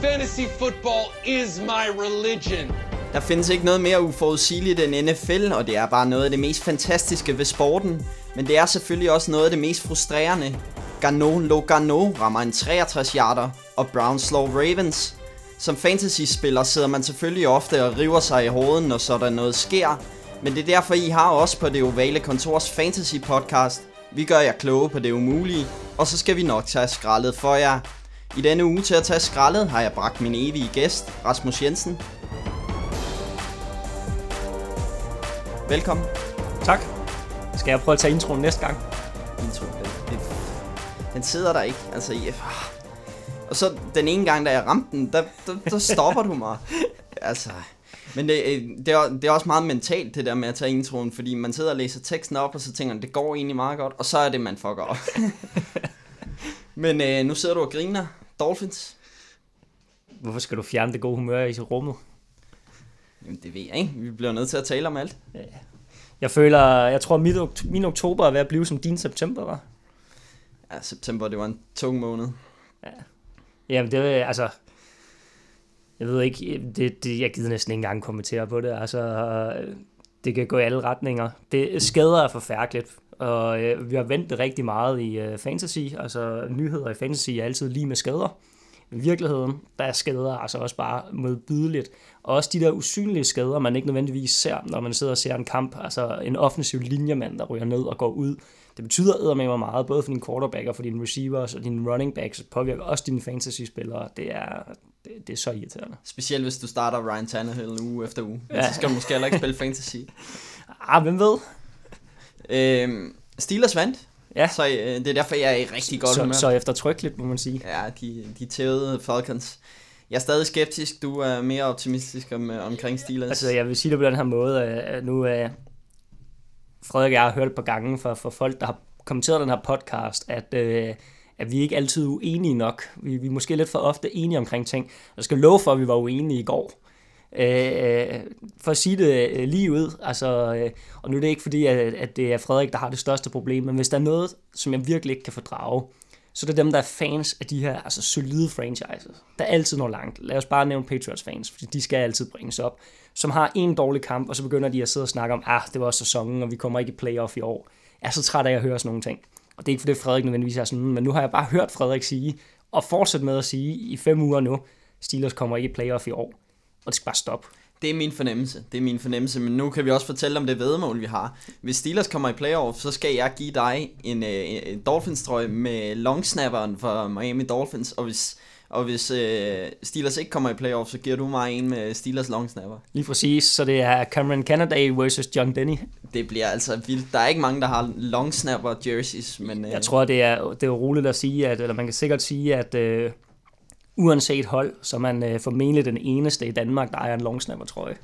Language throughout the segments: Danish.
Fantasy football is my religion. Der findes ikke noget mere uforudsigeligt end NFL, og det er bare noget af det mest fantastiske ved sporten. Men det er selvfølgelig også noget af det mest frustrerende. Gano Logano rammer en 63 yarder, og Browns slår Ravens. Som fantasy-spiller sidder man selvfølgelig ofte og river sig i hovedet, når sådan noget sker. Men det er derfor, I har også på det ovale kontors fantasy podcast. Vi gør jer kloge på det umulige, og så skal vi nok tage skraldet for jer. I denne uge til at tage skraldet har jeg bragt min evige gæst, Rasmus Jensen. Velkommen. Tak. Skal jeg prøve at tage introen næste gang? Intro, det, det, den sidder der ikke. Altså, jeg, og så den ene gang, da jeg ramte den, der, der, der stopper du mig. Altså, men det, øh, det, er, det er også meget mentalt, det der med at tage introen, fordi man sidder og læser teksten op, og så tænker man, det går egentlig meget godt, og så er det, man fucker op. men øh, nu sidder du og griner. Dolphins. Hvorfor skal du fjerne det gode humør i rummet? Jamen, det ved jeg ikke. Vi bliver nødt til at tale om alt. Ja. Jeg føler, jeg tror, mit, min oktober er ved at blive som din september var. Ja, september, det var en tung måned. Ja. Jamen, det er altså... Jeg ved ikke, det, det, jeg gider næsten ikke engang kommentere på det. Altså, det kan gå i alle retninger. Det skader er forfærdeligt, og øh, vi har ventet rigtig meget i øh, fantasy. Altså, nyheder i fantasy er altid lige med skader. I virkeligheden, der er skader altså også bare modbydeligt. Og også de der usynlige skader, man ikke nødvendigvis ser, når man sidder og ser en kamp. Altså en offensiv linjemand, der ryger ned og går ud. Det betyder med meget, både for dine quarterbacker, for dine receivers og dine running backs. Det påvirker også dine fantasy-spillere. Det er, det, det er så irriterende. Specielt hvis du starter Ryan Tannehill uge efter uge. Ja. Så skal du måske heller ikke spille fantasy. ah, hvem ved? Øhm, Steelers vandt. Ja. Så øh, det er derfor, jeg er i rigtig godt så, humør. Så eftertrykkeligt, må man sige. Ja, de, de tævede Falcons. Jeg er stadig skeptisk. Du er mere optimistisk om, øh, omkring Steelers. Altså, jeg vil sige det på den her måde. At nu er Frederik og jeg har hørt et par gange fra, fra folk, der har kommenteret den her podcast, at, øh, at vi ikke altid er uenige nok. Vi, vi er måske lidt for ofte enige omkring ting. Jeg skal love for, at vi var uenige i går. Øh, for at sige det øh, lige ud, altså, øh, og nu er det ikke fordi, at, at det er Frederik, der har det største problem, men hvis der er noget, som jeg virkelig ikke kan fordrage, så det er dem, der er fans af de her altså, solide franchises, der altid når langt. Lad os bare nævne Patriots fans, fordi de skal altid bringes op, som har en dårlig kamp, og så begynder de at sidde og snakke om, ah, det var sæsonen, og vi kommer ikke i playoff i år. Jeg er så træt af at høre sådan nogle ting. Og det er ikke fordi Frederik nødvendigvis er sådan, men nu har jeg bare hørt Frederik sige, og fortsætte med at sige i fem uger nu, Steelers kommer ikke i playoff i år og det skal bare stoppe. Det er min fornemmelse. Det er min fornemmelse, men nu kan vi også fortælle om det vedmål, vi har. Hvis Steelers kommer i playoff, så skal jeg give dig en, øh, en Dolphins-trøje med longsnapperen for Miami Dolphins, og hvis, og hvis øh, Steelers ikke kommer i playoff, så giver du mig en med Steelers longsnapper. Lige præcis, så det er Cameron Canada versus John Denny. Det bliver altså vildt. Der er ikke mange, der har longsnapper jerseys, men... Øh... Jeg tror, det er, det er roligt at sige, at, eller man kan sikkert sige, at... Øh, uanset hold, så man øh, formentlig den eneste i Danmark, der ejer en longsnapper trøje.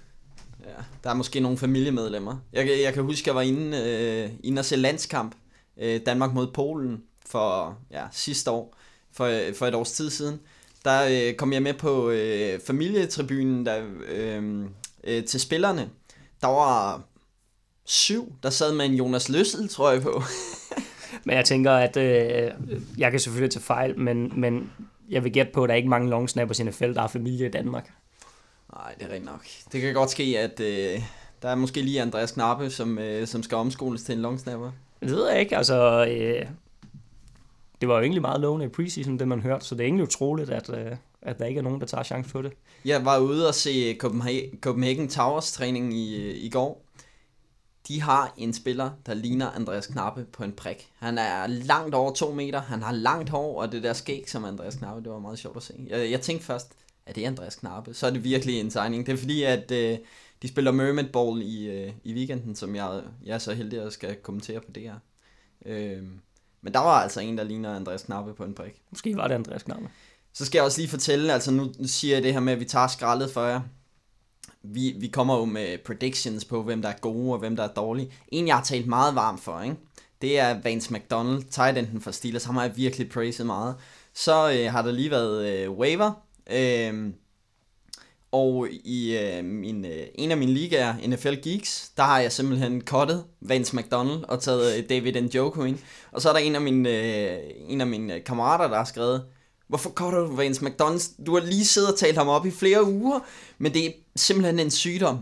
Ja, der er måske nogle familiemedlemmer. Jeg, jeg kan huske, jeg var inde, øh, inde og se landskamp, øh, Danmark mod Polen, for ja, sidste år, for, øh, for et års tid siden. Der øh, kom jeg med på øh, familietribunen der, øh, øh, til spillerne. Der var syv, der sad med en Jonas Løssel, tror jeg på. men jeg tænker, at øh, jeg kan selvfølgelig tage fejl, men, men jeg vil gætte på, at der er ikke mange long snappers i NFL, der har familie i Danmark. Nej, det er rigtigt nok. Det kan godt ske, at øh, der er måske lige Andreas Knappe, som, øh, som skal omskoles til en long snapper. Det ved jeg ikke. Altså, øh, det var jo egentlig meget lovende i preseason, det man hørte, så det er egentlig utroligt, at, øh, at der ikke er nogen, der tager chance på det. Jeg var ude og se Copenhagen, Copenhagen Towers træning i, i går, de har en spiller, der ligner Andreas Knappe på en prik. Han er langt over to meter, han har langt hår, og det der skæg som Andreas Knappe, det var meget sjovt at se. Jeg, jeg tænkte først, at det er Andreas Knappe, så er det virkelig en signing. Det er fordi, at øh, de spiller Mermaid Ball i, øh, i weekenden, som jeg, jeg er så heldig at skal kommentere på det her. Øh, men der var altså en, der ligner Andreas Knappe på en prik. Måske var det Andreas Knappe. Så skal jeg også lige fortælle, altså nu siger jeg det her med, at vi tager skraldet for jer vi, vi kommer jo med predictions på, hvem der er gode og hvem der er dårlige. En, jeg har talt meget varmt for, ikke? det er Vance McDonald, tight enden for Steelers. Ham har jeg virkelig praised meget. Så øh, har der lige været øh, waiver. Øh, og i øh, min, øh, en af mine ligaer, NFL Geeks, der har jeg simpelthen cuttet Vance McDonald og taget øh, David Njoku ind. Og så er der en af mine, øh, en af mine øh, kammerater, der har skrevet, Hvorfor cutter du Vance McDonald? Du har lige siddet og talt ham op i flere uger, men det er simpelthen en sygdom.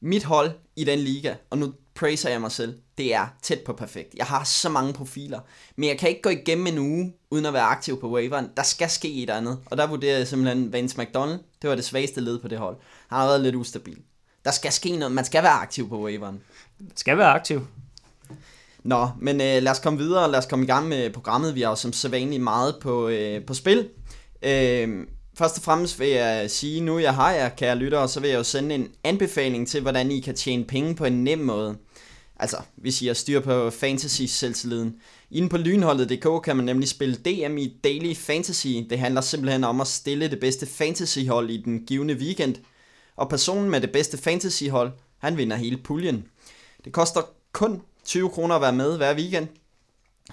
Mit hold i den liga, og nu praiser jeg mig selv, det er tæt på perfekt. Jeg har så mange profiler, men jeg kan ikke gå igennem en uge, uden at være aktiv på waveren. Der skal ske et andet, og der vurderer jeg simpelthen Vance McDonald. Det var det svageste led på det hold. Han har været lidt ustabil. Der skal ske noget. Man skal være aktiv på waveren. Skal være aktiv. Nå, men øh, lad os komme videre, lad os komme i gang med programmet. Vi har jo som sædvanligt meget på, øh, på spil. Øh, først og fremmest vil jeg sige, nu jeg har jer, kære lyttere, så vil jeg jo sende en anbefaling til, hvordan I kan tjene penge på en nem måde. Altså, hvis I har styr på fantasy selvtilliden. Inde på lynholdet.dk kan man nemlig spille DM i Daily Fantasy. Det handler simpelthen om at stille det bedste fantasyhold i den givende weekend. Og personen med det bedste fantasyhold, han vinder hele puljen. Det koster kun 20 kroner at være med hver weekend.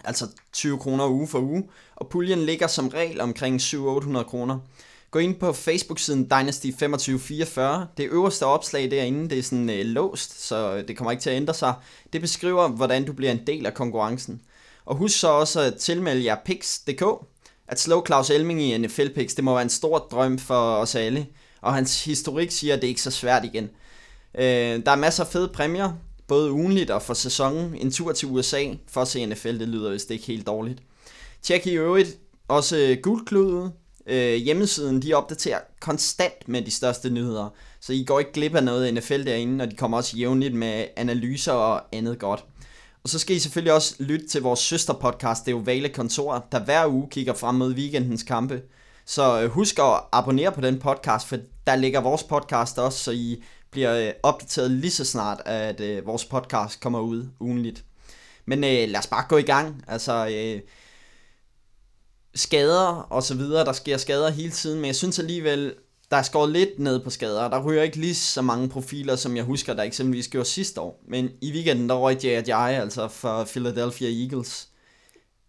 Altså 20 kroner uge for uge. Og puljen ligger som regel omkring 700-800 kroner. Gå ind på Facebook-siden Dynasty2544. Det øverste opslag derinde, det er sådan øh, låst, så øh, det kommer ikke til at ændre sig. Det beskriver, hvordan du bliver en del af konkurrencen. Og husk så også at tilmelde jer Pix.dk. At slå Claus Elming i NFL Pix, det må være en stor drøm for os alle. Og hans historik siger, at det er ikke så svært igen. Øh, der er masser af fede præmier, både ugenligt og for sæsonen. En tur til USA for at se NFL, det lyder vist ikke helt dårligt. Tjek i øvrigt også øh, Guldkludet. Øh, hjemmesiden, de opdaterer konstant med de største nyheder, så I går ikke glip af noget NFL derinde, og de kommer også jævnligt med analyser og andet godt. Og så skal I selvfølgelig også lytte til vores søsterpodcast, det er jo Vale Kontor, der hver uge kigger frem mod weekendens kampe. Så øh, husk at abonnere på den podcast, for der ligger vores podcast også, så I bliver øh, opdateret lige så snart, at øh, vores podcast kommer ud ugenligt. Men øh, lad os bare gå i gang. Altså, øh, skader og så videre, der sker skader hele tiden, men jeg synes alligevel, der er skåret lidt ned på skader. Der ryger ikke lige så mange profiler, som jeg husker, der eksempelvis gjorde sidste år. Men i weekenden, der røg J.J. altså for Philadelphia Eagles.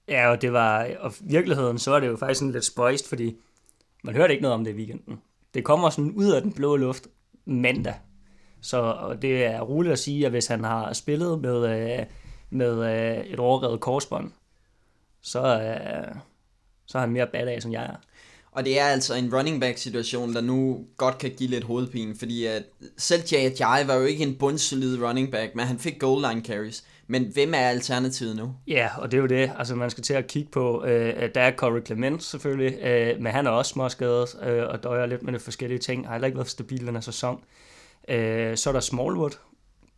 Ja, og det var, og i virkeligheden, så er det jo faktisk sådan lidt spøjst, fordi man hørte ikke noget om det i weekenden. Det kommer sådan ud af den blå luft mandag. Så og det er roligt at sige, at hvis han har spillet med, øh, med øh, et overrevet korsbånd, så, øh, så er han mere badass, end jeg er. Og det er altså en running back situation, der nu godt kan give lidt hovedpine, fordi at selv J.J. var jo ikke en bundsolid running back, men han fik goal line carries. Men hvem er alternativet nu? Ja, og det er jo det. Altså, man skal til at kigge på, øh, der er Corey Clement selvfølgelig, øh, men han er også småskadet øh, og døjer lidt med de forskellige ting. Har heller ikke været stabil den her sæson. Øh, så er der Smallwood,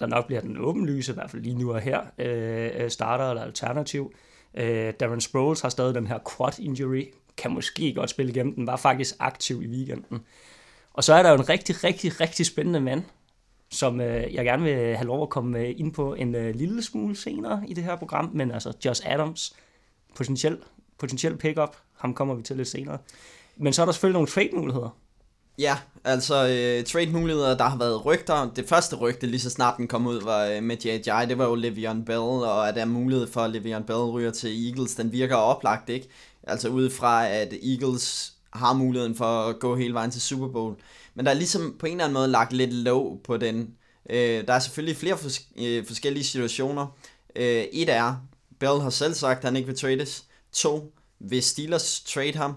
der nok bliver den åbenlyse, i hvert fald lige nu og her, øh, starter eller alternativ. Øh, Øh, Darren Sproles har stadig den her quad injury, kan måske godt spille igennem. Den var faktisk aktiv i weekenden. Og så er der jo en rigtig, rigtig, rigtig spændende mand, som øh, jeg gerne vil have lov at komme øh, ind på en øh, lille smule senere i det her program, men altså Josh Adams, potentiel, potentiel pick-up, ham kommer vi til lidt senere. Men så er der selvfølgelig nogle trade-muligheder. Ja, altså øh, trade-muligheder, der har været rygter. Det første rygte, lige så snart den kom ud, var øh, med J.J., det var jo Le'Veon Bell, og at der er mulighed for, at Le'Veon Bell ryger til Eagles, den virker oplagt, ikke? Altså ud fra, at Eagles har muligheden for at gå hele vejen til Super Bowl. Men der er ligesom på en eller anden måde lagt lidt låg på den. Øh, der er selvfølgelig flere fors- øh, forskellige situationer. Øh, et er, Bell har selv sagt, at han ikke vil trades. To, hvis Steelers trade ham,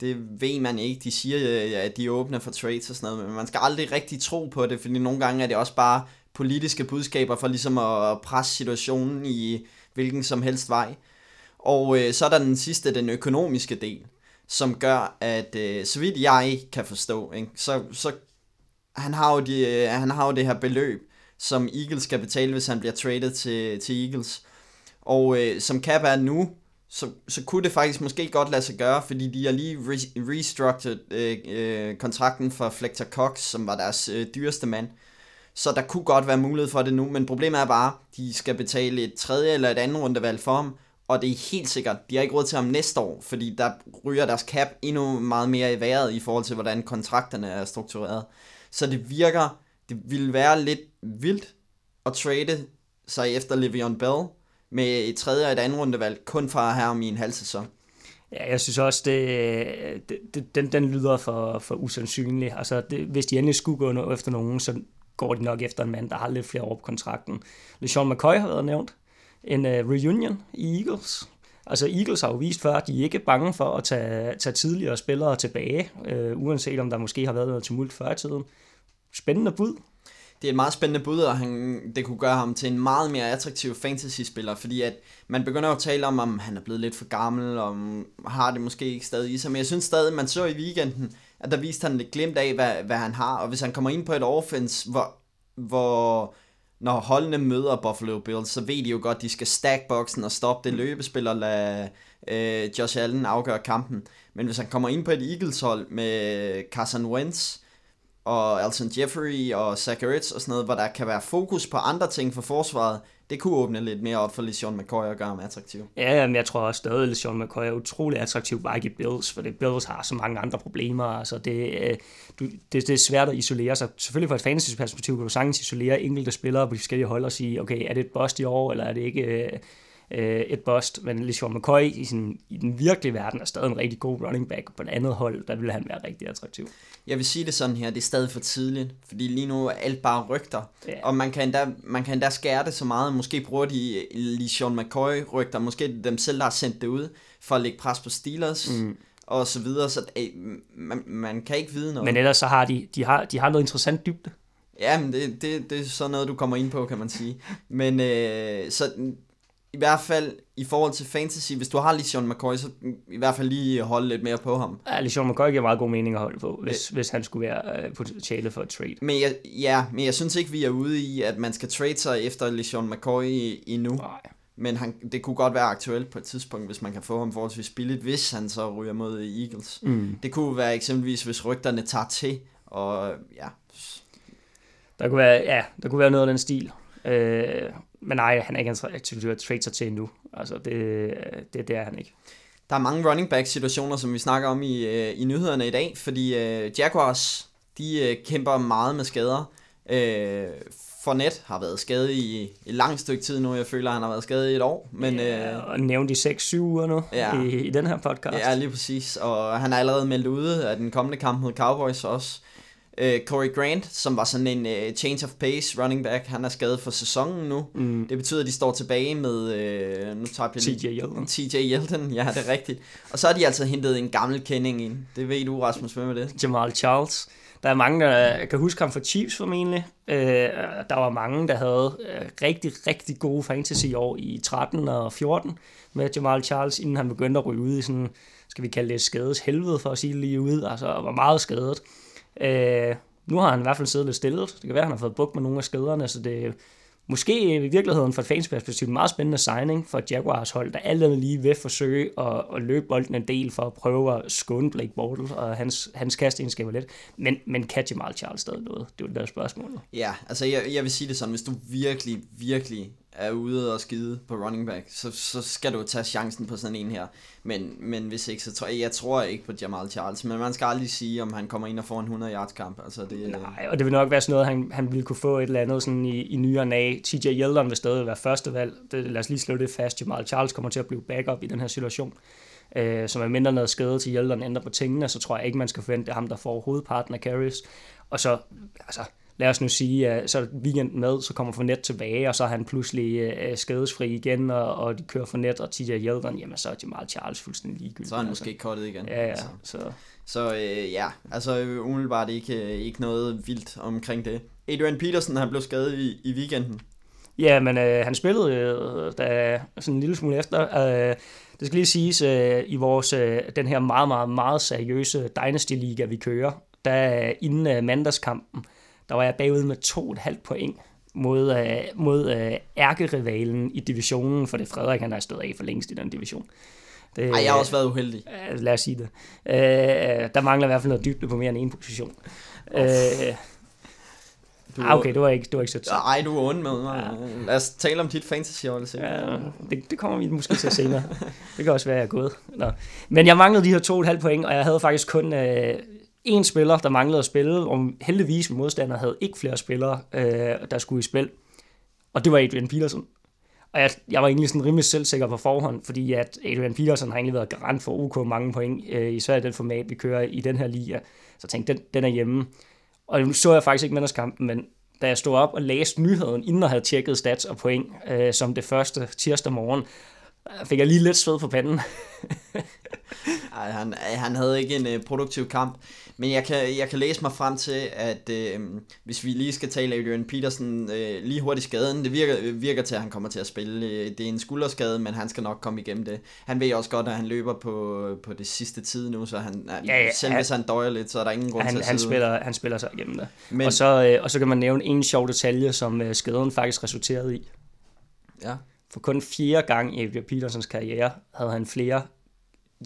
det ved man ikke. De siger, øh, at de åbner for trades og sådan noget, men man skal aldrig rigtig tro på det, fordi nogle gange er det også bare politiske budskaber for ligesom at presse situationen i hvilken som helst vej. Og øh, så er der den sidste, den økonomiske del, som gør, at øh, så vidt jeg kan forstå, ikke, så, så han har, jo de, øh, han har jo det her beløb, som Eagles skal betale, hvis han bliver traded til, til Eagles. Og øh, som cap er nu, så, så kunne det faktisk måske godt lade sig gøre, fordi de har lige re- restructured øh, øh, kontrakten for Flector Cox, som var deres øh, dyreste mand. Så der kunne godt være mulighed for det nu, men problemet er bare, de skal betale et tredje eller et andet rundevalg for ham, og det er helt sikkert, de har ikke råd til ham næste år, fordi der ryger deres cap endnu meget mere i vejret i forhold til, hvordan kontrakterne er struktureret. Så det virker, det ville være lidt vildt at trade sig efter Le'Veon Bell, med et tredje og et andet rundevalg, kun fra her om i en halv sæson. Ja, jeg synes også, det, det, den, den lyder for, for usandsynlig. Altså, det, hvis de endelig skulle gå efter nogen, så går de nok efter en mand, der har lidt flere år på kontrakten. LeSean McCoy har været nævnt. En uh, reunion i Eagles. Altså Eagles har jo vist før, at de ikke er bange for at tage, tage tidligere spillere tilbage, øh, uanset om der måske har været noget tumult før i tiden. Spændende bud. Det er et meget spændende bud, og han, det kunne gøre ham til en meget mere attraktiv fantasy-spiller, fordi at man begynder jo at tale om, om han er blevet lidt for gammel, og har det måske ikke stadig i sig, men jeg synes stadig, man så i weekenden, at der viste han lidt glimt af, hvad, hvad han har, og hvis han kommer ind på et offense, hvor, hvor når holdene møder Buffalo Bills, så ved de jo godt, at de skal stack boxen og stoppe det løbespil og lade øh, Josh Allen afgøre kampen. Men hvis han kommer ind på et Eagles hold med Carson Wentz, og Alton Jeffrey og Zach Ertz og sådan noget, hvor der kan være fokus på andre ting for forsvaret, det kunne åbne lidt mere op for LeSean McCoy og gøre ham attraktiv. Ja, men jeg tror også stadig, at LeSean McCoy er utrolig attraktiv bare ikke i Bills, for det Bills har så mange andre problemer. Altså det, øh, du, det, det er svært at isolere sig. Selvfølgelig fra et fantasy-perspektiv kan du sagtens isolere enkelte spillere på de forskellige hold og sige, okay, er det et bust i år, eller er det ikke øh, øh, øh, et bust? Men LeSean McCoy i, sin, i den virkelige verden er stadig en rigtig god running back. På et andet hold, der vil han være rigtig attraktiv. Jeg vil sige det sådan her, det er stadig for tidligt, fordi lige nu er alt bare rygter, ja. og man kan, endda, man kan endda skære det så meget, måske bruger de lige Sean McCoy rygter, måske dem selv, der har sendt det ud, for at lægge pres på Steelers, mm. og så videre, så ey, man, man kan ikke vide noget. Men ellers så har de, de har, de har noget interessant dybde. Ja, men det, det, det er sådan noget, du kommer ind på, kan man sige. Men øh, så i hvert fald i forhold til fantasy, hvis du har LeSean McCoy, så i hvert fald lige holde lidt mere på ham. Ja, LeSean McCoy giver meget god mening at holde på, hvis, øh, hvis han skulle være uh, potentiale for et trade. Men jeg, ja, men jeg synes ikke, vi er ude i, at man skal trade sig efter LeSean McCoy endnu. Nej. Men han, det kunne godt være aktuelt på et tidspunkt, hvis man kan få ham forholdsvis billigt, hvis han så ryger mod Eagles. Mm. Det kunne være eksempelvis, hvis rygterne tager til, og ja. Der kunne være, ja, der kunne være noget af den stil. Øh, men nej, han er ikke attraktiv at trade sig til endnu. Altså, det, det, det er han ikke. Der er mange running back situationer, som vi snakker om i, øh, i nyhederne i dag, fordi uh, Jaguars, de uh, kæmper meget med skader. Uh, Fournette har været skadet i et langt stykke tid nu. Jeg føler, at han har været skadet i et år. Men, ja, og nævnt i 6-7 uger nu ja, i, i den her podcast. Ja, lige præcis. Og han er allerede meldt ude af den kommende kamp mod Cowboys også. Uh, Corey Grant, som var sådan en uh, change of pace running back, han er skadet for sæsonen nu. Mm. Det betyder, at de står tilbage med uh, nu tager jeg TJ Yeldon. TJ Yeldon, ja, det er rigtigt. Og så har de altså hentet en gammel kending ind. Det ved du, Rasmus, hvem er det? Jamal Charles. Der er mange, der kan huske ham for Chiefs formentlig. Uh, der var mange, der havde uh, rigtig, rigtig gode fantasy år i 13 og 14 med Jamal Charles, inden han begyndte at ryge ud i sådan, skal vi kalde det skades helvede for at sige lige ud. Altså var meget skadet. Øh, nu har han i hvert fald siddet lidt stille. Det kan være, at han har fået bukt med nogle af skaderne, så det er måske i virkeligheden fra et fans perspektiv en meget spændende signing for Jaguars hold, der alt andet lige vil forsøge at, at løbe bolden en del for at prøve at skåne Blake Bortles og hans, hans kastegenskaber lidt. Men, men kan Jamal Charles stadig noget? Det er jo det der spørgsmål. Ja, altså jeg, jeg vil sige det sådan, hvis du virkelig, virkelig er ude og skide på running back, så, så skal du tage chancen på sådan en her. Men, men hvis ikke, så tror jeg, jeg tror ikke på Jamal Charles, men man skal aldrig sige, om han kommer ind og får en 100 yards kamp. Altså det, Nej, og det vil nok være sådan noget, han, han ville kunne få et eller andet sådan i, i nyere og nag. TJ Yeldon vil stadig være første valg. Det, lad os lige slå det fast. Jamal Charles kommer til at blive backup i den her situation. Øh, som er mindre noget skade til Yeldon ændrer på tingene, så tror jeg ikke, man skal forvente ham, der får hovedparten af carries. Og så, altså, lad os nu sige, at så weekenden med, så kommer Fournette tilbage, og så er han pludselig uh, skadesfri igen, og, og de kører Fournette og TJ Yeldon, jamen så er Jamal Charles fuldstændig ligegyldigt. Så er han altså. måske kottet igen. Ja, ja. Altså. Så, så øh, ja, altså umiddelbart ikke, ikke noget vildt omkring det. Adrian Peterson, han blev skadet i, i weekenden. Ja, men øh, han spillede øh, da, sådan en lille smule efter. Øh, det skal lige siges, øh, i vores, øh, den her meget, meget, meget seriøse Dynasty-liga, vi kører, der inden øh, mandagskampen, der var jeg bagud med to et halvt point mod, uh, mod uh, ærkerivalen i divisionen, for det Frederik, han har stået af for længst i den division. Det, Ej, jeg har også været uheldig. Uh, lad os sige det. Uh, der mangler i hvert fald noget dybde på mere end en position. Uh, du, ah, okay, det var ikke, det var ikke så tæt. Ej, du er ond med mig. Ja. Lad os tale om dit fantasy-hold. Ja, det, det kommer vi måske til senere. det kan også være, at jeg er gået. Nå. Men jeg manglede de her to et halvt point, og jeg havde faktisk kun uh, en spiller, der manglede at spille, og heldigvis min modstander havde ikke flere spillere, øh, der skulle i spil. Og det var Adrian Peterson. Og jeg, jeg var egentlig sådan rimelig selvsikker på forhånd, fordi at Adrian Peterson har egentlig været garant for OK mange point, øh, især i den format, vi kører i den her liga. Så jeg tænkte, den, den er hjemme. Og nu så jeg faktisk ikke mandagskampen, men da jeg stod op og læste nyheden, inden jeg havde tjekket stats og point, øh, som det første tirsdag morgen, der fik jeg lige lidt sved på panden. Ej, han, han havde ikke en uh, produktiv kamp, men jeg kan, jeg kan læse mig frem til, at uh, hvis vi lige skal tale Adrian Peterson uh, lige hurtigt skaden, det virker, virker til, at han kommer til at spille. Det er en skulderskade, men han skal nok komme igennem det. Han ved også godt, at han løber på, på det sidste tid nu, så han, ja, ja, selv hvis han døjer lidt, så er der ingen grund han, til at han sidde. spiller, han spiller sig igennem det. Men, og, så, uh, og så kan man nævne en sjov detalje, som uh, skaden faktisk resulterede i. Ja. For kun fire gange i Adrian Petersons karriere havde han flere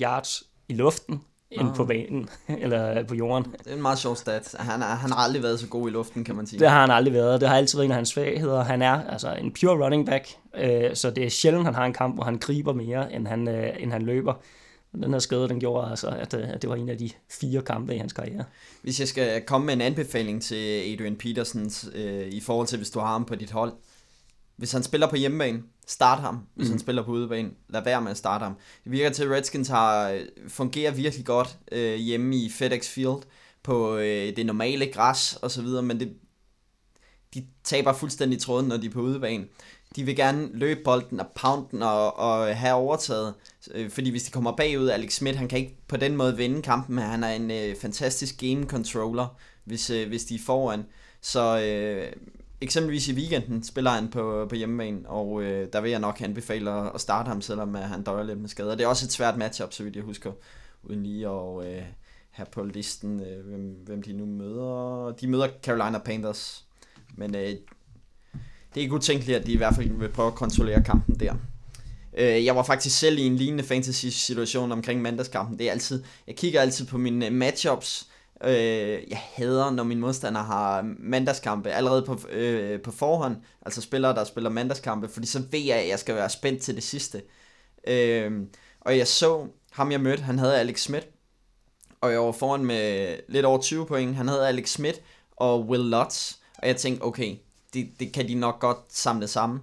yards i luften end Ah. på banen, eller på jorden. Det er en meget sjov stat. Han, er, han har aldrig været så god i luften, kan man sige. Det har han aldrig været. Det har altid været en af hans svagheder. Han er altså en pure running back, øh, så det er sjældent, han har en kamp, hvor han griber mere, end han, øh, end han løber. Den her skade, den gjorde altså, at, øh, at det var en af de fire kampe i hans karriere. Hvis jeg skal komme med en anbefaling til Adrian Petersons øh, i forhold til, hvis du har ham på dit hold. Hvis han spiller på hjemmebane, start ham. Hvis mm. han spiller på udebane, lad være med at starte ham. Det virker til, at Redskins har, øh, fungerer virkelig godt øh, hjemme i FedEx Field på øh, det normale græs og så videre, men det, de taber fuldstændig tråden, når de er på udebane. De vil gerne løbe bolden og pound den og, og have overtaget, øh, fordi hvis de kommer bagud, Alex Smith, han kan ikke på den måde vinde kampen, men han er en øh, fantastisk game controller, hvis, øh, hvis de er foran. Så øh, eksempelvis i weekenden spiller han på, på hjemmebane, og øh, der vil jeg nok anbefale at, at starte ham, selvom øh, han døjer lidt med skader. Det er også et svært matchup, så vidt jeg husker, uden lige at øh, have på listen, øh, hvem, hvem de nu møder. De møder Carolina Panthers, men øh, det er ikke utænkeligt, at de i hvert fald vil prøve at kontrollere kampen der. Øh, Jeg var faktisk selv i en lignende fantasy-situation omkring mandagskampen. Det er altid, jeg kigger altid på mine øh, matchups. Øh, jeg hader, når min modstander har mandagskampe allerede på, øh, på forhånd. Altså spillere, der spiller mandagskampe, fordi så ved jeg, at jeg skal være spændt til det sidste. Øh, og jeg så ham, jeg mødte, han havde Alex Smith. Og jeg var foran med lidt over 20 point. Han havde Alex Smith og Will Lutz. Og jeg tænkte, okay, det, det kan de nok godt samle sammen.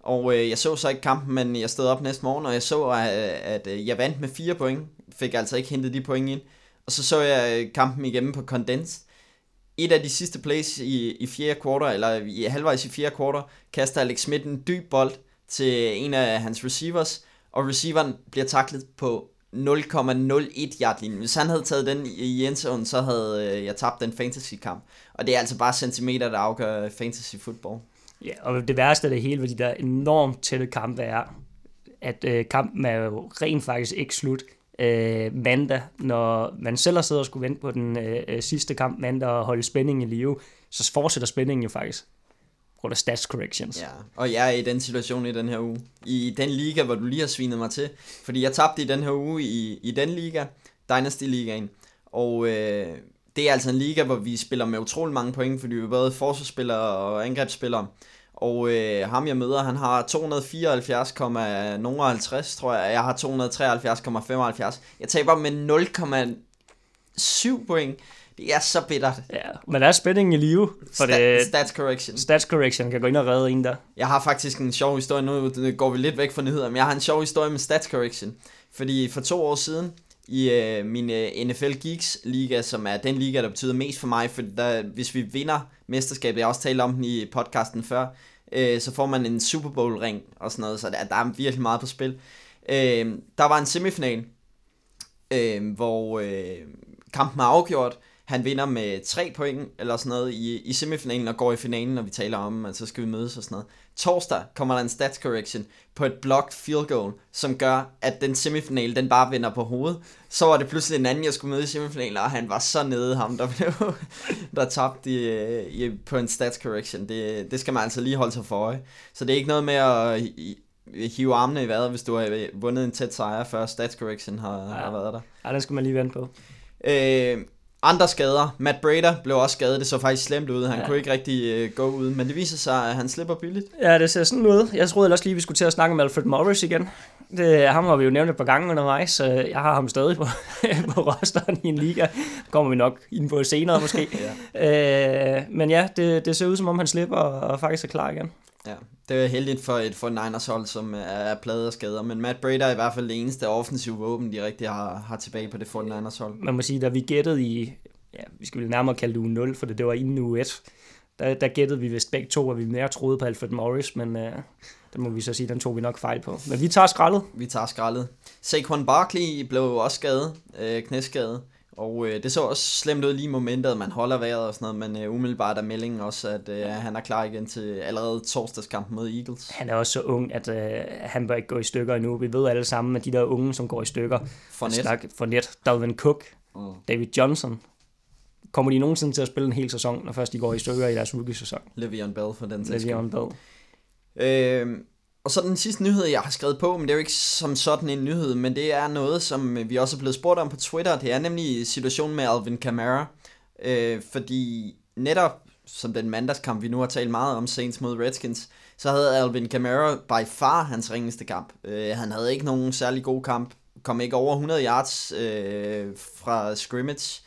Og øh, jeg så så ikke kampen, men jeg stod op næste morgen, og jeg så, at, at øh, jeg vandt med fire point. Fik altså ikke hentet de point ind. Og så så jeg øh, kampen igennem på condensed. Et af de sidste plays i, i fjerde kvartal, eller i halvvejs i fjerde kvartal, kaster Alex Smith en dyb bold til en af hans receivers, og receiveren bliver taklet på 0,01 yard linjen. Hvis han havde taget den i endzone, så havde øh, jeg tabt den fantasy kamp. Og det er altså bare centimeter, der afgør øh, fantasy football. Ja, og det værste af det hele ved de der enormt tætte kampe er, at øh, kampen er jo rent faktisk ikke slut øh, mandag, når man selv har siddet og skulle vente på den øh, øh sidste kamp mandag og holde spændingen i live, så fortsætter spændingen jo faktisk. På grund af stats corrections. Ja, og jeg er i den situation i den her uge. I den liga, hvor du lige har svinet mig til. Fordi jeg tabte i den her uge i, i den liga, Dynasty Ligaen. Og øh, det er altså en liga, hvor vi spiller med utrolig mange point, fordi vi er både forsvarsspillere og angrebsspillere. Og øh, ham jeg møder, han har 274,50, tror jeg. Jeg har 273,75. Jeg taber med 0,7 point. Det er så bittert. Ja, men der er spændingen i live, for Sta- det, stats correction. stats correction kan gå ind og redde en der. Jeg har faktisk en sjov historie, nu går vi lidt væk fra nyheder, men jeg har en sjov historie med stats correction. Fordi for to år siden, i øh, min øh, NFL Geeks liga, som er den liga, der betyder mest for mig, for der, hvis vi vinder mesterskabet, jeg har også talt om den i podcasten før, øh, så får man en Super Bowl ring og sådan noget, så der, der er virkelig meget på spil. Øh, der var en semifinal, øh, hvor øh, kampen er afgjort. Han vinder med 3 point eller sådan noget i, i semifinalen og går i finalen, når vi taler om, at så skal vi mødes og sådan noget. Torsdag kommer der en stats correction på et blocked field goal, som gør, at den semifinal, den bare vender på hovedet. Så var det pludselig en anden, jeg skulle møde i semifinalen, og han var så nede ham, der blev der tabte i, i, på en stats correction. Det, det skal man altså lige holde sig for øje. Så det er ikke noget med at i- hive armene i vejret, hvis du har vundet en tæt sejr, før stats correction har, ja. har været der. Ja, den skal man lige vente på. Øh, andre skader. Matt Brader blev også skadet. Det så faktisk slemt ud. Han ja. Kunne ikke rigtig øh, gå ud. Men det viser sig, at han slipper billigt. Ja, det ser sådan ud. Jeg troede ellers lige, vi skulle til at snakke med Alfred Morris igen. Det, ham har vi jo nævnt et par gange undervejs, så jeg har ham stadig på, på rosteren i en liga. Kommer vi nok ind på senere måske. ja. Øh, men ja, det, det ser ud som om han slipper og faktisk er klar igen. Ja, det er heldigt for et for Niners hold, som er pladet af skader. Men Matt Brader er i hvert fald det eneste offensive våben, de rigtig har, har tilbage på det for Niners hold. Man må sige, da vi gættede i, ja, vi skal vel nærmere kalde det uge 0, for det, det var inden uge 1, der, der gættede vi vist begge to, at vi mere troede på Alfred Morris, men øh, Den må vi så sige, den tog vi nok fejl på. Men vi tager skraldet. Vi tager skraldet. Saquon Barkley blev også skadet, øh, knæskadet. Og øh, det så også slemt ud lige i momentet, man holder vejret og sådan noget, men øh, umiddelbart er meldingen også, at øh, han er klar igen til allerede torsdagskampen mod Eagles. Han er også så ung, at øh, han bør ikke gå i stykker endnu. Vi ved alle sammen, at de der unge, som går i stykker, for net, Dalvin Cook, Mm. David Johnson, kommer de nogensinde til at spille en hel sæson, når først de går i stykker i deres rookie-sæson? Le'Veon Bell for den sags skyld. Le'Veon Bell. Øh, og så den sidste nyhed, jeg har skrevet på, men det er jo ikke som sådan en nyhed, men det er noget, som vi også er blevet spurgt om på Twitter. Det er nemlig situationen med Alvin Kamara. Øh, fordi netop som den mandagskamp, vi nu har talt meget om, Saints mod Redskins, så havde Alvin Kamara by far hans ringeste kamp. Øh, han havde ikke nogen særlig god kamp, kom ikke over 100 yards øh, fra scrimmage.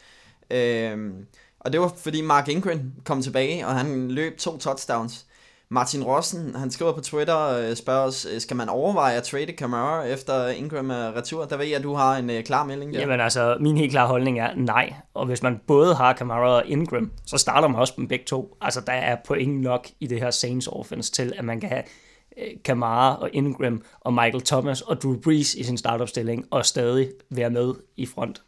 Øh, og det var fordi Mark Ingram kom tilbage, og han løb to touchdowns. Martin Rossen, han skriver på Twitter, øh, spørger os, øh, skal man overveje at trade Kamara efter Ingram er retur? Der ved jeg, at du har en øh, klar melding der. Jamen altså, min helt klare holdning er nej. Og hvis man både har Kamara og Ingram, så starter man også med begge to. Altså, der er point nok i det her Saints offense til, at man kan have Kamara og Ingram og Michael Thomas og Drew Brees i sin startopstilling og stadig være med i front.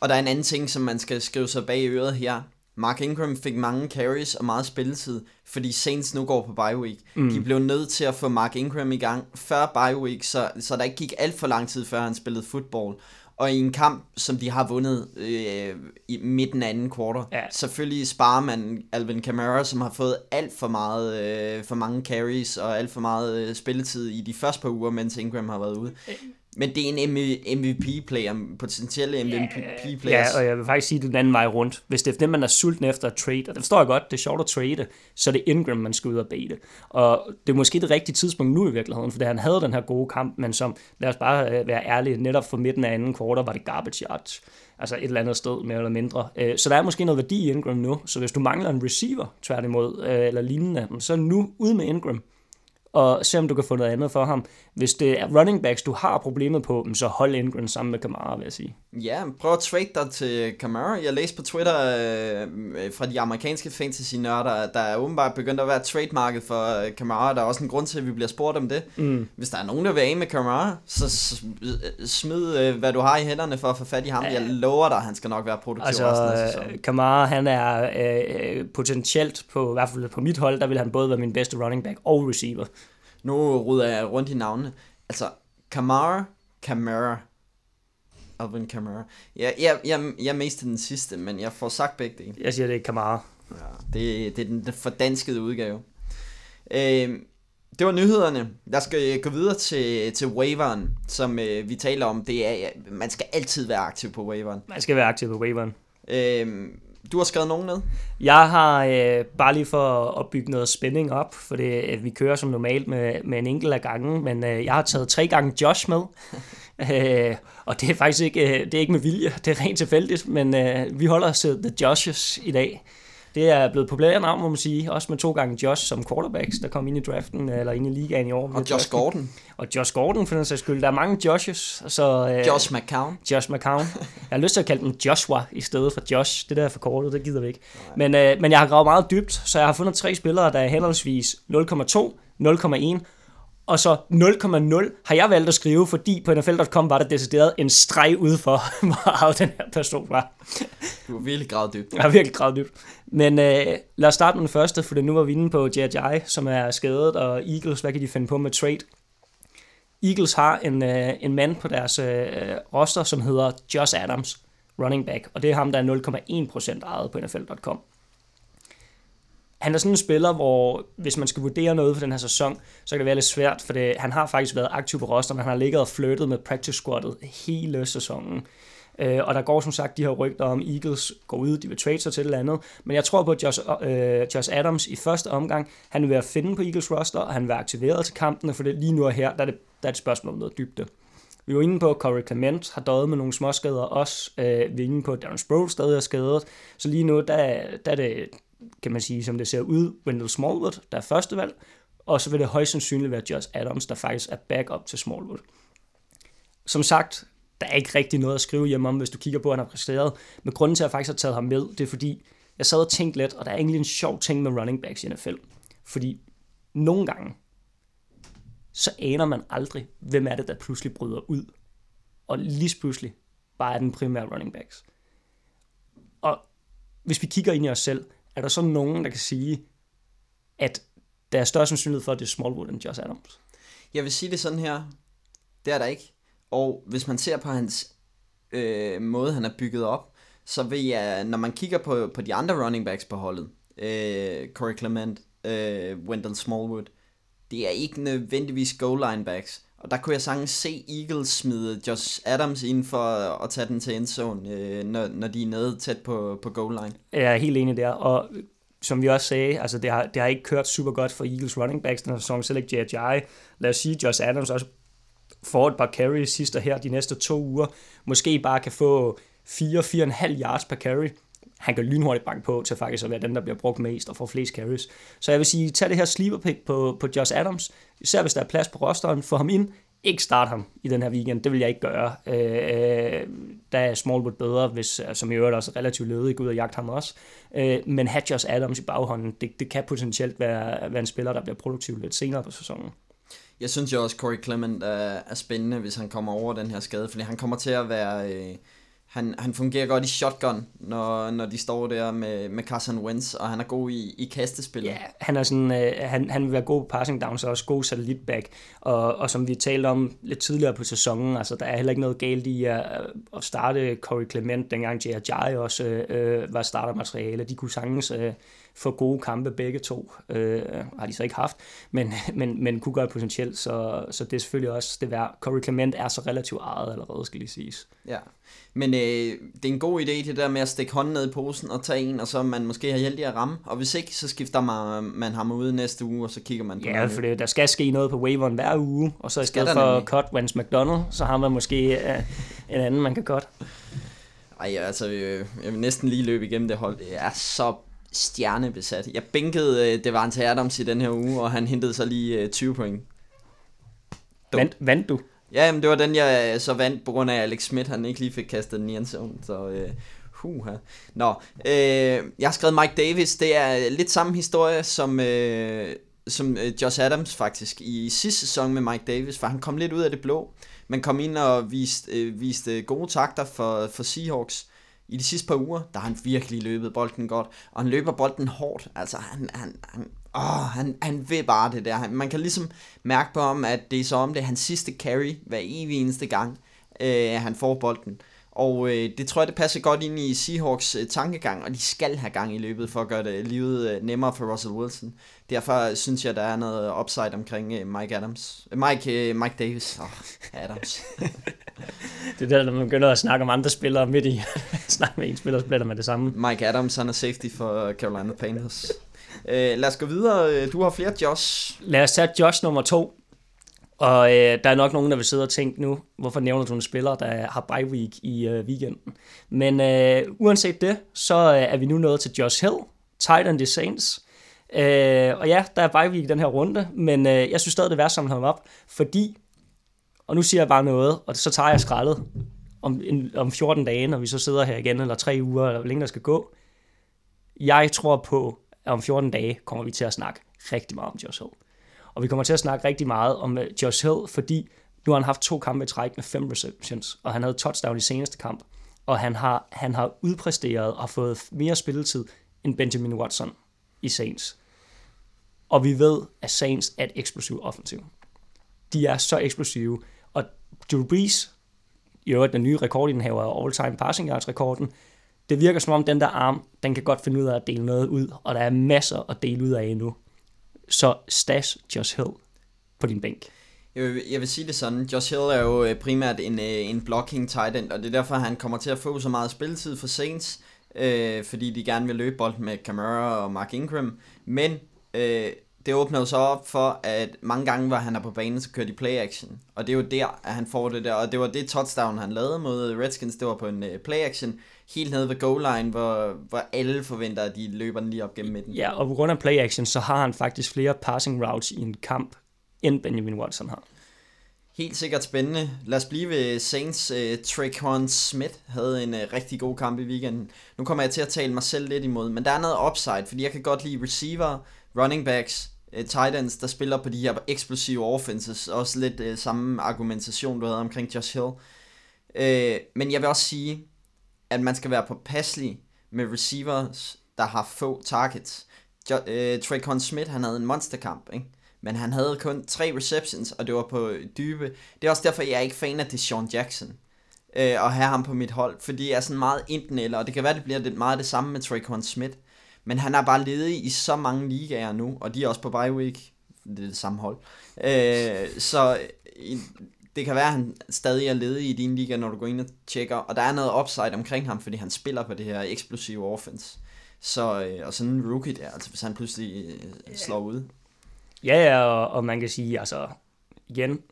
Og der er en anden ting, som man skal skrive sig bag i øret her. Mark Ingram fik mange carries og meget spilletid, fordi Saints nu går på bye week. Mm. De blev nødt til at få Mark Ingram i gang før bye week, så, så der ikke gik alt for lang tid, før han spillede fodbold. Og i en kamp, som de har vundet øh, i midten af anden kvartal, Ja. selvfølgelig sparer man Alvin Kamara, som har fået alt for meget, øh, for mange carries og alt for meget øh, spilletid i de første par uger, mens Ingram har været ude. Men det er en MVP-player, potentielle MVP-players. Ja, og jeg vil faktisk sige det den anden vej rundt. Hvis det er det, man er sulten efter at trade, og det forstår jeg godt, det er sjovt at trade, så er det Ingram, man skal ud og bede. Og det er måske det rigtige tidspunkt nu i virkeligheden, fordi han havde den her gode kamp, men som, lad os bare øh, være ærlige, netop for midten af anden kvartal var det garbage yards. Altså et eller andet sted, mere eller mindre. Øh, Så der er måske noget værdi i Ingram nu. Så hvis du mangler en receiver, tværtimod, øh, eller lignende, så nu ud med Ingram og se om du kan få noget andet for ham. Hvis det er running backs, du har problemet på, så hold Ingram sammen med Kamara, vil jeg sige. Ja, prøv at trade dig til Kamara. Jeg læste på Twitter øh, fra de amerikanske fantasy-nørder, der er åbenbart begyndt at være trade-marked for øh, Kamara. Der er også en grund til, at vi bliver spurgt om det. Mm. Hvis der er nogen, der vil af med Kamara, så øh, smid, øh, hvad du har i hænderne for at få fat i ham. Jeg lover dig, han skal nok være produktiv Altså, resten af sæsonen. øh, Kamara, han er øh, potentielt, på, i hvert fald på mit hold, der vil han både være min bedste running back og receiver. Nu ruder jeg rundt i navnene. Altså, Kamara, Kamara. Alvin Kamara. Jeg, jeg, jeg, jeg mest den sidste, men jeg får sagt begge dele. Jeg siger, det er Kamara. Ja, det, det er den fordanskede udgave. Øh, det var nyhederne. Jeg skal gå videre til, til waveren, som øh, vi taler om. Det er, man skal altid være aktiv på waveren. Man skal være aktiv på waveren. Øh, du har skrevet nogen ned? Jeg har øh, bare lige for at bygge noget spænding op, for det, øh, vi kører som normalt med, med en enkelt af gangen, men øh, jeg har taget tre gange Josh med. øh, og det er faktisk ikke, øh, det er ikke med vilje, det er rent tilfældigt, men øh, vi holder os til The Joshes i dag. Det er blevet populært navn, må man sige. Også med to gange Josh som quarterbacks, der kom ind i draften, eller ind i ligaen i år. Og Josh Gordon. Og Josh Gordon, for den sags skyld. Der er mange Joshes. Så, øh, Josh McCown. Josh McCown. Jeg har lyst til at kalde dem Joshua i stedet for Josh. Det der er for kortet, det gider vi ikke. Men, øh, men jeg har gravet meget dybt, så jeg har fundet tre spillere, der er henholdsvis 0,2, 0,1 og så 0,0 har jeg valgt at skrive, fordi på NFL.com var der decideret en streg ude for, hvor meget den her person var. Du har virkelig gravet dybt. Jeg har virkelig gravet dybt. Men øh, lad os starte med den første, for nu var vi inde på J.J., som er skadet, og Eagles, hvad kan de finde på med trade? Eagles har en, øh, en mand på deres øh, roster, som hedder Josh Adams, running back, og det er ham, der er 0,1% ejet på NFL.com. Han er sådan en spiller, hvor hvis man skal vurdere noget for den her sæson, så kan det være lidt svært, for det, han har faktisk været aktiv på rosteren, han har ligget og flyttet med practice squadet hele sæsonen. Øh, og der går som sagt de her rygter om, Eagles går ud, de vil trade sig til et eller andet. Men jeg tror på, at Josh, øh, Josh Adams i første omgang, han vil være at finde på Eagles roster, og han vil være aktiveret til kampene, for det lige nu og her, der er det, der er et spørgsmål om noget dybde. Vi var inde på, at Corey Clement har døjet med nogle småskader også. Øh, vi er inde på, at Darren Sproles stadig er skadet. Så lige nu, der, der er det, kan man sige, som det ser ud, Wendell Smallwood, der er første valg. Og så vil det højst sandsynligt være Josh Adams, der faktisk er backup til Smallwood. Som sagt, der er ikke rigtig noget at skrive hjemme om, hvis du kigger på, at han har præsteret. Men grunden til, at jeg faktisk har taget ham med, det er fordi, jeg sad og tænkte lidt, og der er egentlig en sjov ting med running backs i NFL. Fordi nogle gange, så aner man aldrig, hvem er det, der pludselig bryder ud. Og lige pludselig bare er den primære running backs. Og hvis vi kigger ind i os selv, er der så nogen, der kan sige, at der er større sandsynlighed for, at det er Smallwood end Josh Adams? Jeg vil sige det sådan her. Det er der ikke. Og hvis man ser på hans øh, måde, han er bygget op, så vil jeg, når man kigger på, på de andre running backs på holdet, øh, Corey Clement, øh, Wendell Smallwood, det er ikke nødvendigvis goal line backs. Og der kunne jeg sagtens se Eagles smide Josh Adams ind for at tage den til endzone, øh, når, når de er nede tæt på, på goal line. Jeg er helt enig der, og som vi også sagde, altså det har, det har ikke kørt super godt for Eagles running backs den her sæson, selv ikke J.J. Lad os sige, Josh Adams også får et par carries sidste her de næste to uger, måske bare kan få 4-4,5 yards per carry. Han kan lynhurtigt banke på til faktisk at være den, der bliver brugt mest og får flest carries. Så jeg vil sige, tag det her sleeper pick på, på Josh Adams, især hvis der er plads på rosteren, få ham ind, ikke starte ham i den her weekend. Det vil jeg ikke gøre. Øh, der er Smallwood bedre, hvis, som i øvrigt også er relativt ledig, ud og jagte ham også. Øh, men have Josh Adams i baghånden, det, det kan potentielt være, være en spiller, der bliver produktiv lidt senere på sæsonen. Jeg synes jo også, Corey Clement er, er spændende, hvis han kommer over den her skade, fordi han kommer til at være... Øh, han, han fungerer godt i shotgun, når, når de står der med, med Carson Wentz, og han er god i, i kastespillet. Ja, han, er sådan, øh, han, han vil være god på passing downs og også god satellitback. Og, og som vi talte om lidt tidligere på sæsonen, altså der er heller ikke noget galt i at, at starte Corey Clement, dengang J.R. også øh, øh, var startermateriale. De kunne sagtens øh, få gode kampe begge to. Øh, har de så ikke haft, men, men, men kunne gøre potentielt, så, så det er selvfølgelig også det værd. Corey Clement er så relativt ejet allerede, skal lige siges. Ja, men øh, det er en god idé det der med at stikke hånden ned i posen og tage en, og så man måske har heldig at ramme. Og hvis ikke, så skifter man, man ham ud næste uge, og så kigger man på Ja, for det, der skal ske noget på waiveren hver uge, og så i stedet for nemlig. cut Vance McDonald, så har man måske uh, en anden, man kan cut. Ej, altså, øh, jeg vil næsten lige løbe igennem det hold. Det er så stjernebesat. Jeg bænkede uh, Devante Adams i den her uge, og han hentede så lige uh, 20 point. Vandt, vandt du? Ja, men det var den, jeg så vandt, på grund af Alex Smith, han ikke lige fik kastet den i endzone, så... Øh, Huha. Nå, øh, jeg har skrevet Mike Davis. Det er lidt samme historie som, øh, som øh, Josh Adams faktisk i sidste sæson med Mike Davis, for han kom lidt ud af det blå, men kom ind og viste, øh, viste gode takter for, for Seahawks. I de sidste par uger, der har han virkelig løbet bolden godt, og han løber bolden hårdt. Altså, han, han, han, åh, han, han vil bare det der. Man kan ligesom mærke på ham, at det er så om det er hans sidste carry hver evig eneste gang, øh, han får bolden. Og øh, det tror jeg, det passer godt ind i Seahawks øh, tankegang, og de skal have gang i løbet for at gøre det livet øh, nemmere for Russell Wilson. Derfor synes jeg, der er noget upside omkring øh, Mike Adams. Øh, Mike, øh, Mike Davis. Oh, Adams. det er der, når man begynder at snakke om andre spillere midt i. snakke med en spiller, så bliver med det samme. Mike Adams, han er safety for Carolina Panthers. Øh, lad os gå videre. Du har flere Josh. Lad os tage Josh nummer to. Og øh, der er nok nogen, der vil sidde og tænke nu, hvorfor nævner du en spiller, der har bye week i øh, weekenden? Men øh, uanset det, så øh, er vi nu nået til Josh Hill, tight end the Saints. Øh, og ja, der er bye week i den her runde, men øh, jeg synes stadig, det er værd at samle ham op, fordi, og nu siger jeg bare noget, og så tager jeg skraldet om, en, om 14 dage, når vi så sidder her igen, eller tre uger, eller hvor længe der skal gå. Jeg tror på, at om 14 dage kommer vi til at snakke rigtig meget om Josh Hill. Og vi kommer til at snakke rigtig meget om øh, Josh Hill, fordi nu har han haft to kampe i træk med fem receptions, og han havde touchdown i seneste kamp. Og han har, han har udpræsteret og fået mere spilletid end Benjamin Watson i Saints. Og vi ved, at Saints er et eksplosivt offensiv. De er så eksplosive. Og Drew Brees, i øvrigt den nye rekord, den af all-time passing yards rekorden, det virker som om den der arm, den kan godt finde ud af at dele noget ud, og der er masser at dele ud af endnu. Så stash Josh Hill på din bænk. Jeg vil, jeg vil sige det sådan, Josh Hill er jo øh, primært en, øh, en blocking tight end, og det er derfor, han kommer til at få så meget spilletid for Saints, øh, fordi de gerne vil løbe bolden med Camara og Mark Ingram, men øh, det åbner jo så op for, at mange gange, hvor han er på banen, så kører de play action. Og det er jo der, at han får det der. Og det var det touchdown, han lavede mod Redskins. Det var på en øh, play action, helt nede ved goal line, hvor, hvor alle forventer, at de løber den lige op gennem midten. Ja, og på grund af play action, så har han faktisk flere passing routes i en kamp, end Benjamin Watson har. Helt sikkert spændende. Lad os blive ved Saints. Uh, Traquan Smith havde en uh, rigtig god kamp i weekenden. Nu kommer jeg til at tale mig selv lidt imod, men der er noget upside, fordi jeg kan godt lide receiver, running backs, uh, tight ends, der spiller på de her eksplosive offenses. Også lidt uh, samme argumentation, du havde omkring Josh Hill. Uh, men jeg vil også sige, at man skal være påpasselig med receivers, der har få targets. Jo, uh, Traycon Smith, han havde en monsterkamp, ikke? Men han havde kun tre receptions, og det var på dybe. Det er også derfor, jeg er ikke fan af Deshaun Jackson øh, at have ham på mit hold, fordi jeg er sådan meget enten eller, og det kan være, det bliver det, meget det samme med Traycon Smith, men han er bare ledig i så mange ligaer nu, og de er også på bye week, det er det samme hold, øh, så det kan være, at han stadig er ledig i din liga, når du går ind og tjekker, og der er noget upside omkring ham, fordi han spiller på det her eksplosive offense. Så, øh, og sådan en rookie der, altså hvis han pludselig øh, slår ud. Ja, ja, og, og man kan sige, altså igen,